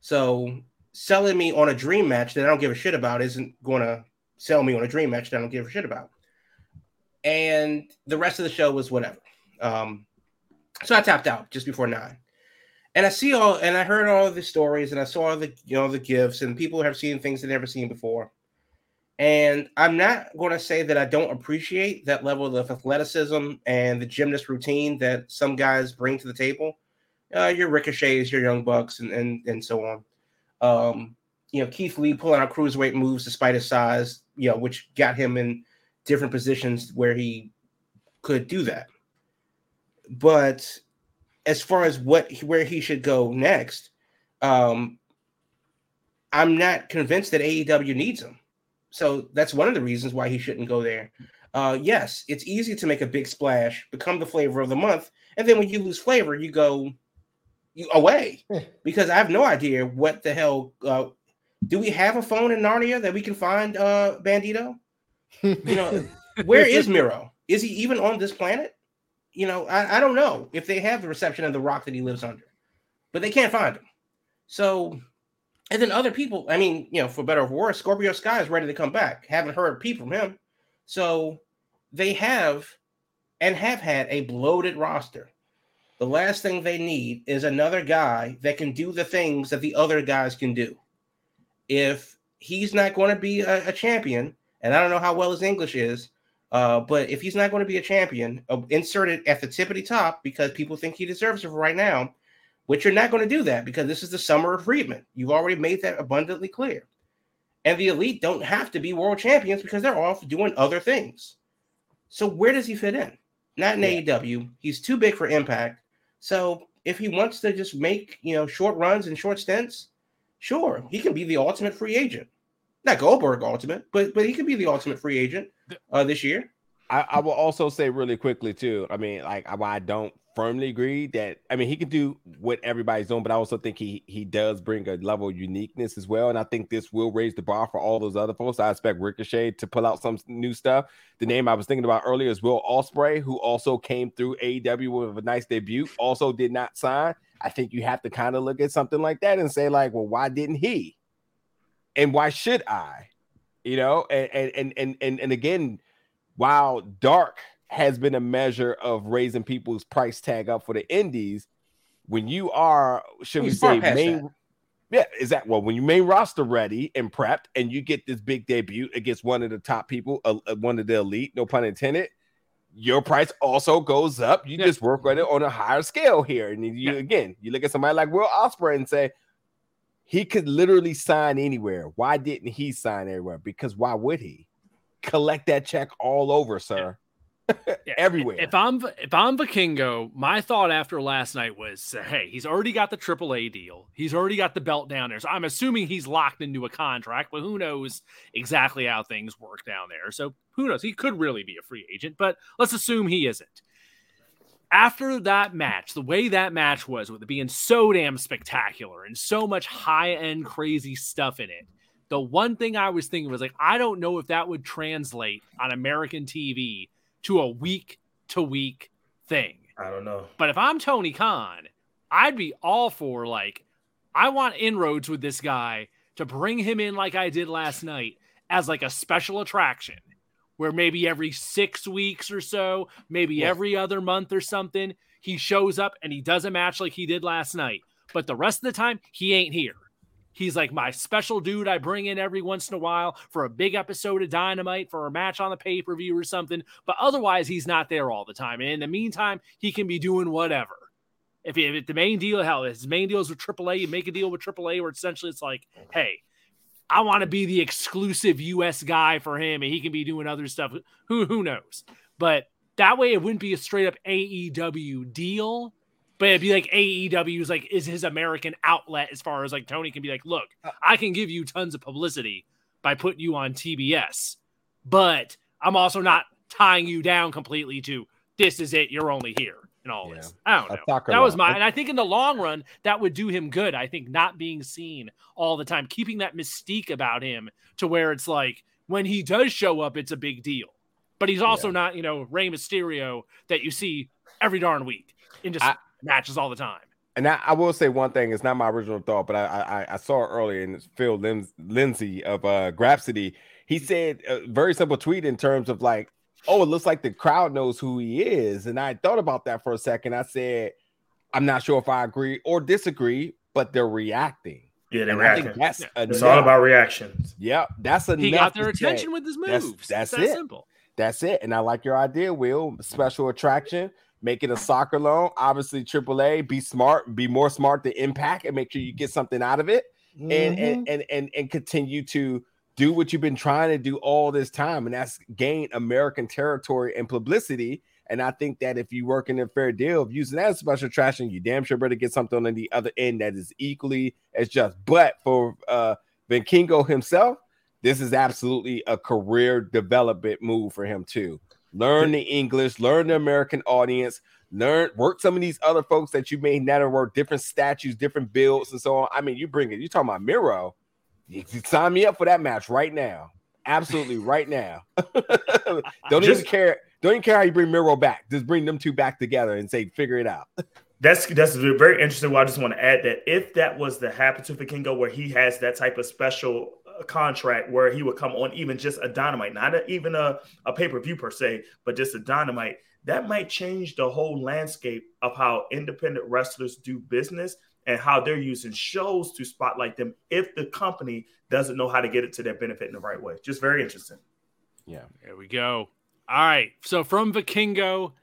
So selling me on a dream match that I don't give a shit about isn't going to sell me on a dream match that I don't give a shit about. And the rest of the show was whatever. Um, so I tapped out just before nine and I see all, and I heard all the stories, and I saw the, you know, the gifts, and people have seen things they've never seen before. And I'm not going to say that I don't appreciate that level of athleticism and the gymnast routine that some guys bring to the table. Uh, your ricochets, your young bucks, and and and so on. Um, you know, Keith Lee pulling out cruiserweight moves despite his size, you know, which got him in different positions where he could do that. But as far as what where he should go next, um, I'm not convinced that AEW needs him. So that's one of the reasons why he shouldn't go there. Uh, yes, it's easy to make a big splash, become the flavor of the month, and then when you lose flavor, you go you away because I have no idea what the hell uh, Do we have a phone in Narnia that we can find uh Bandito? You know, where is Miro? Is he even on this planet? You know, I, I don't know if they have the reception of the rock that he lives under, but they can't find him. So, and then other people, I mean, you know, for better or for worse, Scorpio Sky is ready to come back. Haven't heard a peep from him. So they have and have had a bloated roster. The last thing they need is another guy that can do the things that the other guys can do. If he's not going to be a, a champion, and I don't know how well his English is, uh, but if he's not going to be a champion, uh, insert it at the tippity top because people think he deserves it for right now, which you're not going to do that because this is the summer of Friedman. You've already made that abundantly clear. And the elite don't have to be world champions because they're off doing other things. So where does he fit in? Not in Yeah. AEW. He's too big for impact. So if he wants to just make you know short runs and short stints, sure, he can be the ultimate free agent. Not Goldberg ultimate, but but he could be the ultimate free agent uh, this year. I, I will also say really quickly too. I mean, like I, I don't firmly agree that I mean he can do what everybody's doing, but I also think he he does bring a level of uniqueness as well. And I think this will raise the bar for all those other folks. I expect Ricochet to pull out some new stuff. The name I was thinking about earlier is Will Ospreay, who also came through AEW with a nice debut, also did not sign. I think you have to kind of look at something like that and say, like, well, why didn't he? And why should I? You know, and and and and and, again, while dark has been a measure of raising people's price tag up for the indies, when you are, should we He's far say, main, yeah, is that well when you main roster ready and prepped, and you get this big debut against one of the top people, uh, uh, one of the elite, no pun intended. Your price also goes up. You Yeah. just work on it on a higher scale here, and you Yeah. again, you look at somebody like Will Ospreay and say, he could literally sign anywhere. Why didn't he sign everywhere? Because why would he? Collect that check all over, sir. Yeah, Everywhere. If I'm if I'm Vikingo, my thought after last night was, hey, he's already got the AAA deal. He's already got the belt down there. So I'm assuming he's locked into a contract, but who knows exactly how things work down there. So who knows? He could really be a free agent, but let's assume he isn't. After that match, the way that match was, with it being so damn spectacular and so much high end crazy stuff in it, the one thing I was thinking was like, I don't know if that would translate on American TV to a week to week thing. I don't know. But if I'm Tony Khan, I'd be all for like, I want inroads with this guy to bring him in like I did last night as like a special attraction where maybe every six weeks or so, maybe Yeah. every other month or something, he shows up and he does a match like he did last night. But the rest of the time, he ain't here. He's like my special dude I bring in every once in a while for a big episode of Dynamite, for a match on the pay per view or something. But otherwise, he's not there all the time. And in the meantime, he can be doing whatever. If, he, if the main deal, hell, his main deal is with AAA, you make a deal with AAA where essentially it's like, hey, I want to be the exclusive US guy for him and he can be doing other stuff. Who who knows? But that way it wouldn't be a straight up AEW deal, but it'd be like AEW's like is his American outlet as far as like Tony can be like, look, uh, I can give you tons of publicity by putting you on TBS, but I'm also not tying you down completely to this is it, you're only here and all Yeah. this. I don't know. That was my and I think in the long run that would do him good. I think not being seen all the time, keeping that mystique about him to where it's like when he does show up, it's a big deal. But he's also Yeah. not, you know, Rey Mysterio that you see every darn week in just I- matches all the time. And I, I will say one thing. It's not my original thought, but I I, I saw it earlier, and it's Phil Lins, Lindsay of uh, Grapsity. He said a very simple tweet in terms of like, "Oh, it looks like the crowd knows who he is." And I thought about that for a second. I said, "I'm not sure if I agree or disagree, but they're reacting." Yeah, they're And reacting. that's Yeah. It's all about reactions. Yep, that's enough. He got to their say, attention with his that's- moves. that's it's that it. simple. That's it. And I like your idea, Will. Special attraction, make it a soccer loan. Obviously, AAA, be smart, be more smart to impact and make sure you get something out of it and, Mhm. and, and, and, and continue to do what you've been trying to do all this time. And that's gain American territory and publicity. And I think that if you work in a fair deal of using that as special attraction, you damn sure better get something on the other end that is equally as just. But for uh Vikingo himself, this is absolutely a career development move for him too. Learn the English, learn the American audience, learn work some of these other folks that you may never work, different statues, different builds, and so on. I mean, you bring it, you talking about Miro. Sign me up for that match right now. Absolutely right now. don't Just- even care. Don't even care how you bring Miro back. Just bring them two back together and say, figure it out. That's that's very interesting. Well, I just want to add that if that was to happen to Vikingo, where he has that type of special uh, contract where he would come on even just a dynamite, not a, even a, a pay per view per se, but just a dynamite, that might change the whole landscape of how independent wrestlers do business and how they're using shows to spotlight them if the company doesn't know how to get it to their benefit in the right way. Just very interesting. Yeah. There we go. All right. So from Vikingo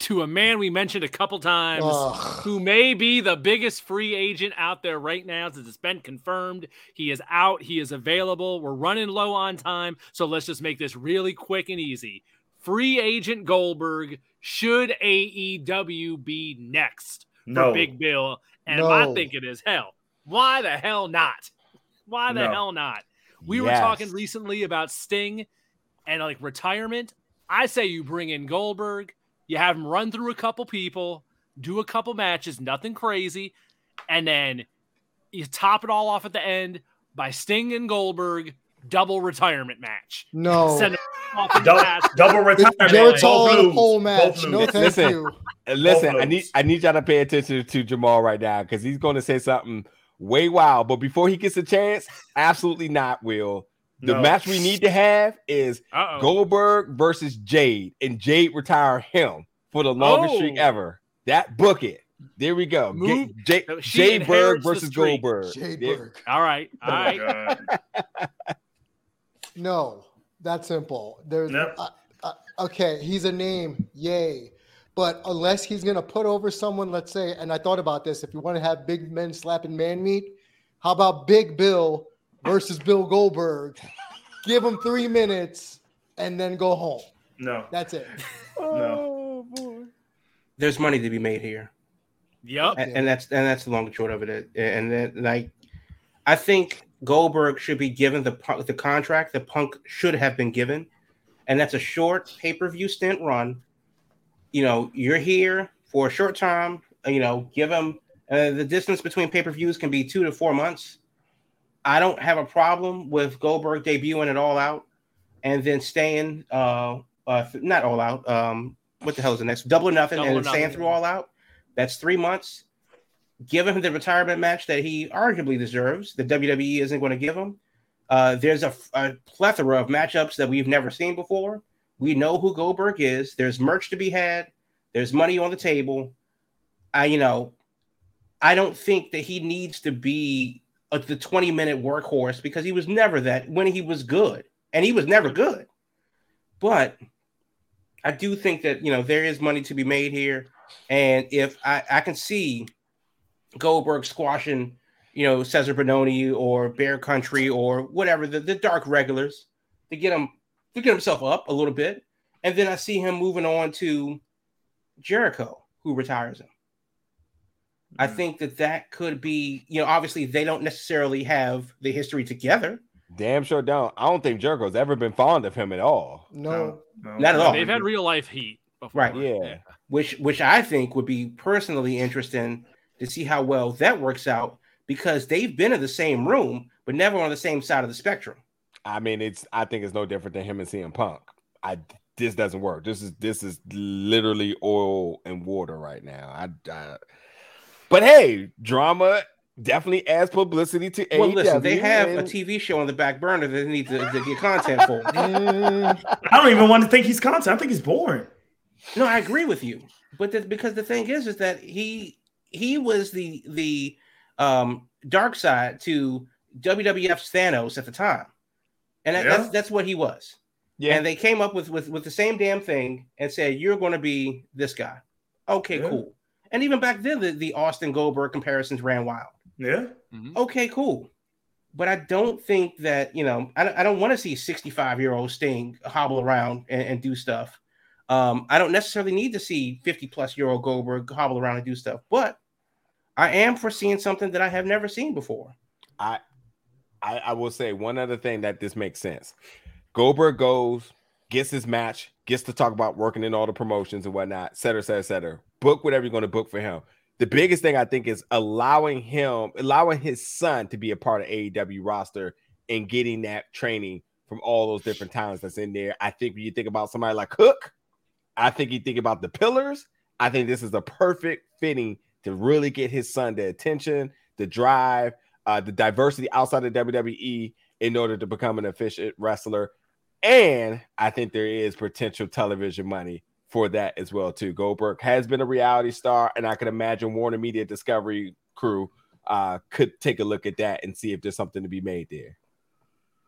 to a man we mentioned a couple times Ugh. who may be the biggest free agent out there right now since it's been confirmed. He is out, he is available. We're running low on time. So let's just make this really quick and easy. Free agent Goldberg, should AEW be next for No. Big Bill? And my No. thinking is hell. Why the hell not? Why the No. hell not? We were talking recently about Sting and like retirement. I say you bring in Goldberg, you have him run through a couple people, do a couple matches, nothing crazy, and then you top it all off at the end by Sting and Goldberg double retirement match. No. Send him off in the Double, double retirement. Jarrett's Both all in a pole match. No, thank Listen. you. Uh, Listen, I need. I need y'all to pay attention to Jamal right now because he's going to say something way wild. But before he gets a chance, absolutely not. Will the No. match we need to have is Uh-oh. Goldberg versus Jade, and Jade retire him for the longest streak Oh. ever. That book it. There we go. Move- Get, Jade, Berg versus. Goldberg. Jade There- Berg. All right. All Oh my right. God. No, that's simple. There's Yep. uh, uh, okay. He's a name, yay. But unless he's gonna put over someone, let's say, and I thought about this. If you want to have big men slapping man meat, how about Big Bill versus Bill Goldberg? Give him three minutes and then go home. No. That's it. Oh boy. There's money to be made here. Yep. and, and that's and that's the long and short of it. And then like, I think Goldberg should be given the the contract that Punk should have been given, and that's a short pay per view stint run. You know, you're here for a short time. You know, give him uh, the distance between pay per views can be two to four months. I don't have a problem with Goldberg debuting it all out and then staying uh, uh not all out. Um, what the hell is the next? Double or nothing, Double and then staying through all out. That's three months. Give him the retirement match that he arguably deserves. The WWE isn't going to give him. Uh, there's a, a plethora of matchups that we've never seen before. We know who Goldberg is. There's merch to be had. There's money on the table. I, you know, I don't think that he needs to be a, the 20 minute workhorse because he was never that when he was good, and he was never good. But I do think that you know there is money to be made here, and if I, I can see Goldberg squashing, you know, Cezar Bononi or Bear Country or whatever the, the dark regulars to get him to get himself up a little bit, and then I see him moving on to Jericho, who retires him. I hmm. think that that could be, you know, obviously they don't necessarily have the history together. Damn sure don't. I don't think Jericho's ever been fond of him at all. No. No. Not at all. They've had real life heat before. Right. Yeah. which which I think would be personally interesting to see how well that works out because they've been in the same room but never on the same side of the spectrum. I mean, it's. I think it's no different than him and CM Punk. I this doesn't work. This is this is literally oil and water right now. I. I but hey, drama definitely adds publicity to Well, AEW. listen, they have a TV show on the back burner that they need to, to get content for. Mm, I don't even want to think he's content. I think he's boring. No, I agree with you, but the, because the thing is, is that he he was the the um dark side to WWF's Thanos at the time, and that, Yeah. that's that's what he was. yeah. And they came up with with with the same damn thing and said, "You're going to be this guy." Okay, Yeah. cool. And even back then, the, the Austin Goldberg comparisons ran wild. Yeah. Okay, cool. But I don't think that you know. I don't, I don't want to see 65 year old Sting hobble around and, and do stuff. Um, I don't necessarily need to see 50 plus year old Goldberg hobble around and do stuff. But I am foreseeing something that I have never seen before. I, I I will say one other thing that this makes sense. Goldberg goes, gets his match, gets to talk about working in all the promotions and whatnot, et cetera, et cetera, et cetera. Book whatever you're going to book for him. The biggest thing I think is allowing him, allowing his son to be a part of AEW roster and getting that training from all those different talents that's in there. I think when you think about somebody like Hook, I think you think about the pillars. I think this is a perfect fitting to really get his son the attention, the drive, uh, the diversity outside of WWE in order to become an efficient wrestler. And I think there is potential television money for that as well too. Goldberg has been a reality star, and I can imagine Warner Media Discovery crew uh, could take a look at that and see if there's something to be made there.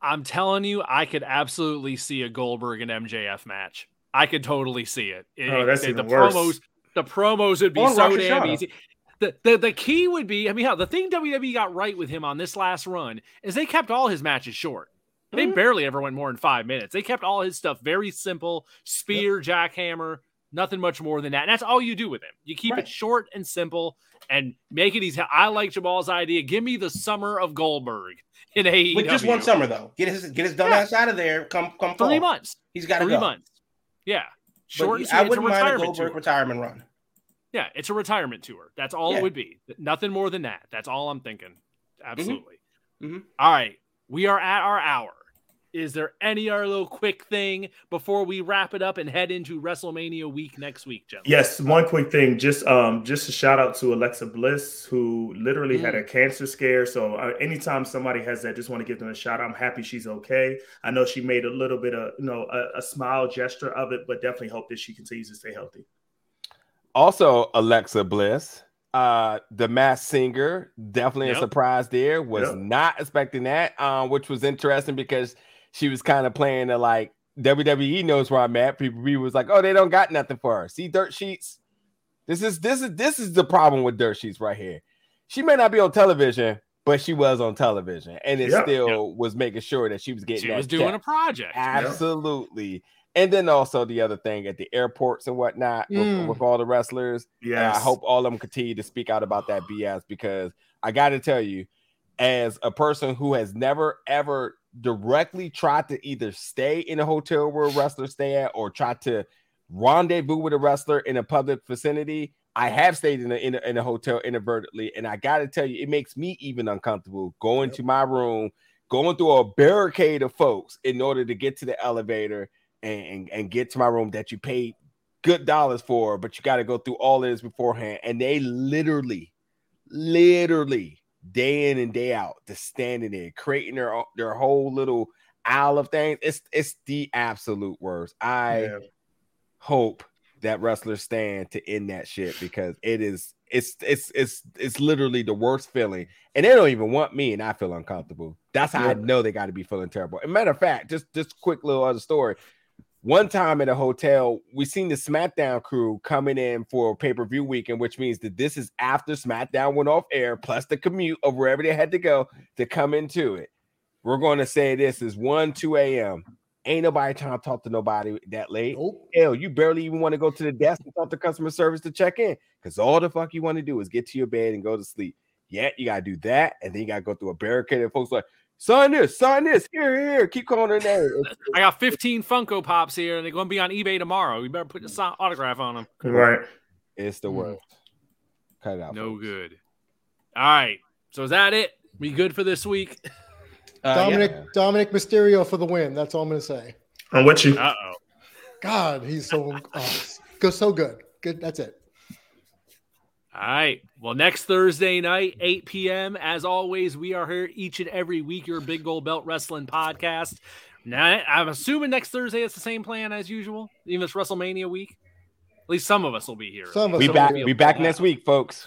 I'm telling you, I could absolutely see a Goldberg and MJF match. I could totally see it. It- Oh, that's the, even the worse. promos. The promos would be Or so damn easy. The, the the key would be, I mean, how the thing WWE got right with him on this last run is they kept all his matches short. They Mhm. barely ever went more than five minutes. They kept all his stuff very simple: spear, jackhammer, nothing much more than that. And that's all you do with him. You keep Right. it short and simple and make it easy. I like Jamal's idea. Give me the summer of Goldberg in AEW. With just one summer though. Get his get his dumb Yeah. ass out of there. Come come three fall. months. He's got to Three go. months. Yeah, short. I sweet. It's a wouldn't mind a retirement Goldberg tour. retirement run. Yeah, it's a retirement tour. That's all Yeah. it would be. Nothing more than that. That's all I'm thinking. Absolutely. Mhm. All right, we are at our hour. Is there any other little quick thing before we wrap it up and head into WrestleMania week next week, gentlemen? Yes, one quick thing. Just um, just a shout out to Alexa Bliss, who literally had Mm. a cancer scare. So uh, anytime somebody has that, just want to give them a shout. out. I'm happy she's okay. I know she made a little bit of you know a, a smile gesture of it, but definitely hope that she continues to stay healthy. Also, Alexa Bliss, uh, the Masked Singer, definitely Yep. a surprise there. Was Yep. not expecting that, um, which was interesting because she was kind of playing the like WWE knows where I'm at. People people was like, oh, they don't got nothing for her. See dirt sheets. This is this is this is the problem with dirt sheets right here. She may not be on television, but she was on television, and it Yep. still was making sure that she was getting. She that was doing check. a project. Absolutely. And then also the other thing at the airports and whatnot with, Mm. with all the wrestlers. Yeah, I hope all of them continue to speak out about that BS because I got to tell you, as a person who has never ever directly tried to either stay in a hotel where a wrestler stay at or try to rendezvous with a wrestler in a public vicinity, I have stayed in a, in a, in a hotel inadvertently, and I got to tell you, it makes me even uncomfortable going to my room, going through a barricade of folks in order to get to the elevator and, and, and get to my room that you paid good dollars for, but you got to go through all this beforehand. And they literally, literally day in and day out, just standing there, creating their their whole little aisle of things. It's it's the absolute worst. I Yeah. hope that wrestlers stand to end that shit because it is it's it's it's it's literally the worst feeling. And they don't even want me, and I feel uncomfortable. That's how I know they got to be feeling terrible. And matter of fact, just just quick little other story. One time at a hotel, we seen the SmackDown crew coming in for pay per view weekend, which means that this is after SmackDown went off air, plus the commute of wherever they had to go to come into it. We're going to say this is 1 2 a.m. Ain't nobody trying to talk to nobody that late. Nope. Hell, you barely even want to go to the desk and talk to customer service to check in because all the fuck you want to do is get to your bed and go to sleep. Yeah, you gotta do that, and then you gotta go through a barricade of folks like sign this, sign this, here, here, keep calling her name. I got 15 Funko Pops here, and they're going to be on eBay tomorrow. You better put your sign- autograph on them. Right. It's the Mhm. worst. Cut it out. No folks. good. All right. So is that it? We good for this week? Uh. Dominic yeah. Dominic Mysterio for the win. That's all I'm gonna say. I'm with you. Uh oh. God, he's so oh, so good. Good. That's it. All right. Well, next Thursday night, 8 p.m. As always, we are here each and every week. Your Big Gold Belt Wrestling podcast. Now, I'm assuming next Thursday it's the same plan as usual, even if it's WrestleMania week. At least some of us will be here. Some of us We will back. be- We back next week, folks.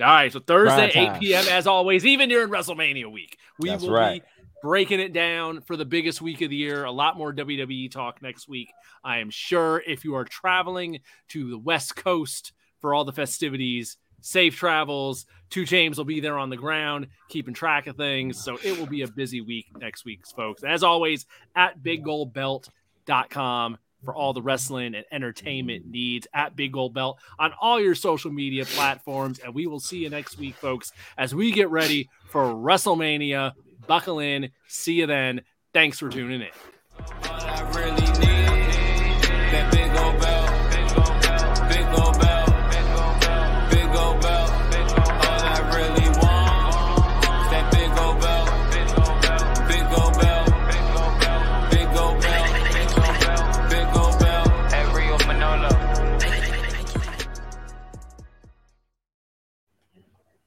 All right. So Thursday, 8 p.m. As always, even during WrestleMania week, we That's will right. be breaking it down for the biggest week of the year. A lot more WWE talk next week. I am sure if you are traveling to the West Coast for all the festivities, safe travels. Two James will be there on the ground, keeping track of things. So it will be a busy week next week, folks. As always, at biggoldbelt.com for all the wrestling and entertainment needs at Big Gold Belt on all your social media platforms. And we will see you next week, folks, as we get ready for WrestleMania. Buckle in. See you then. Thanks for tuning in.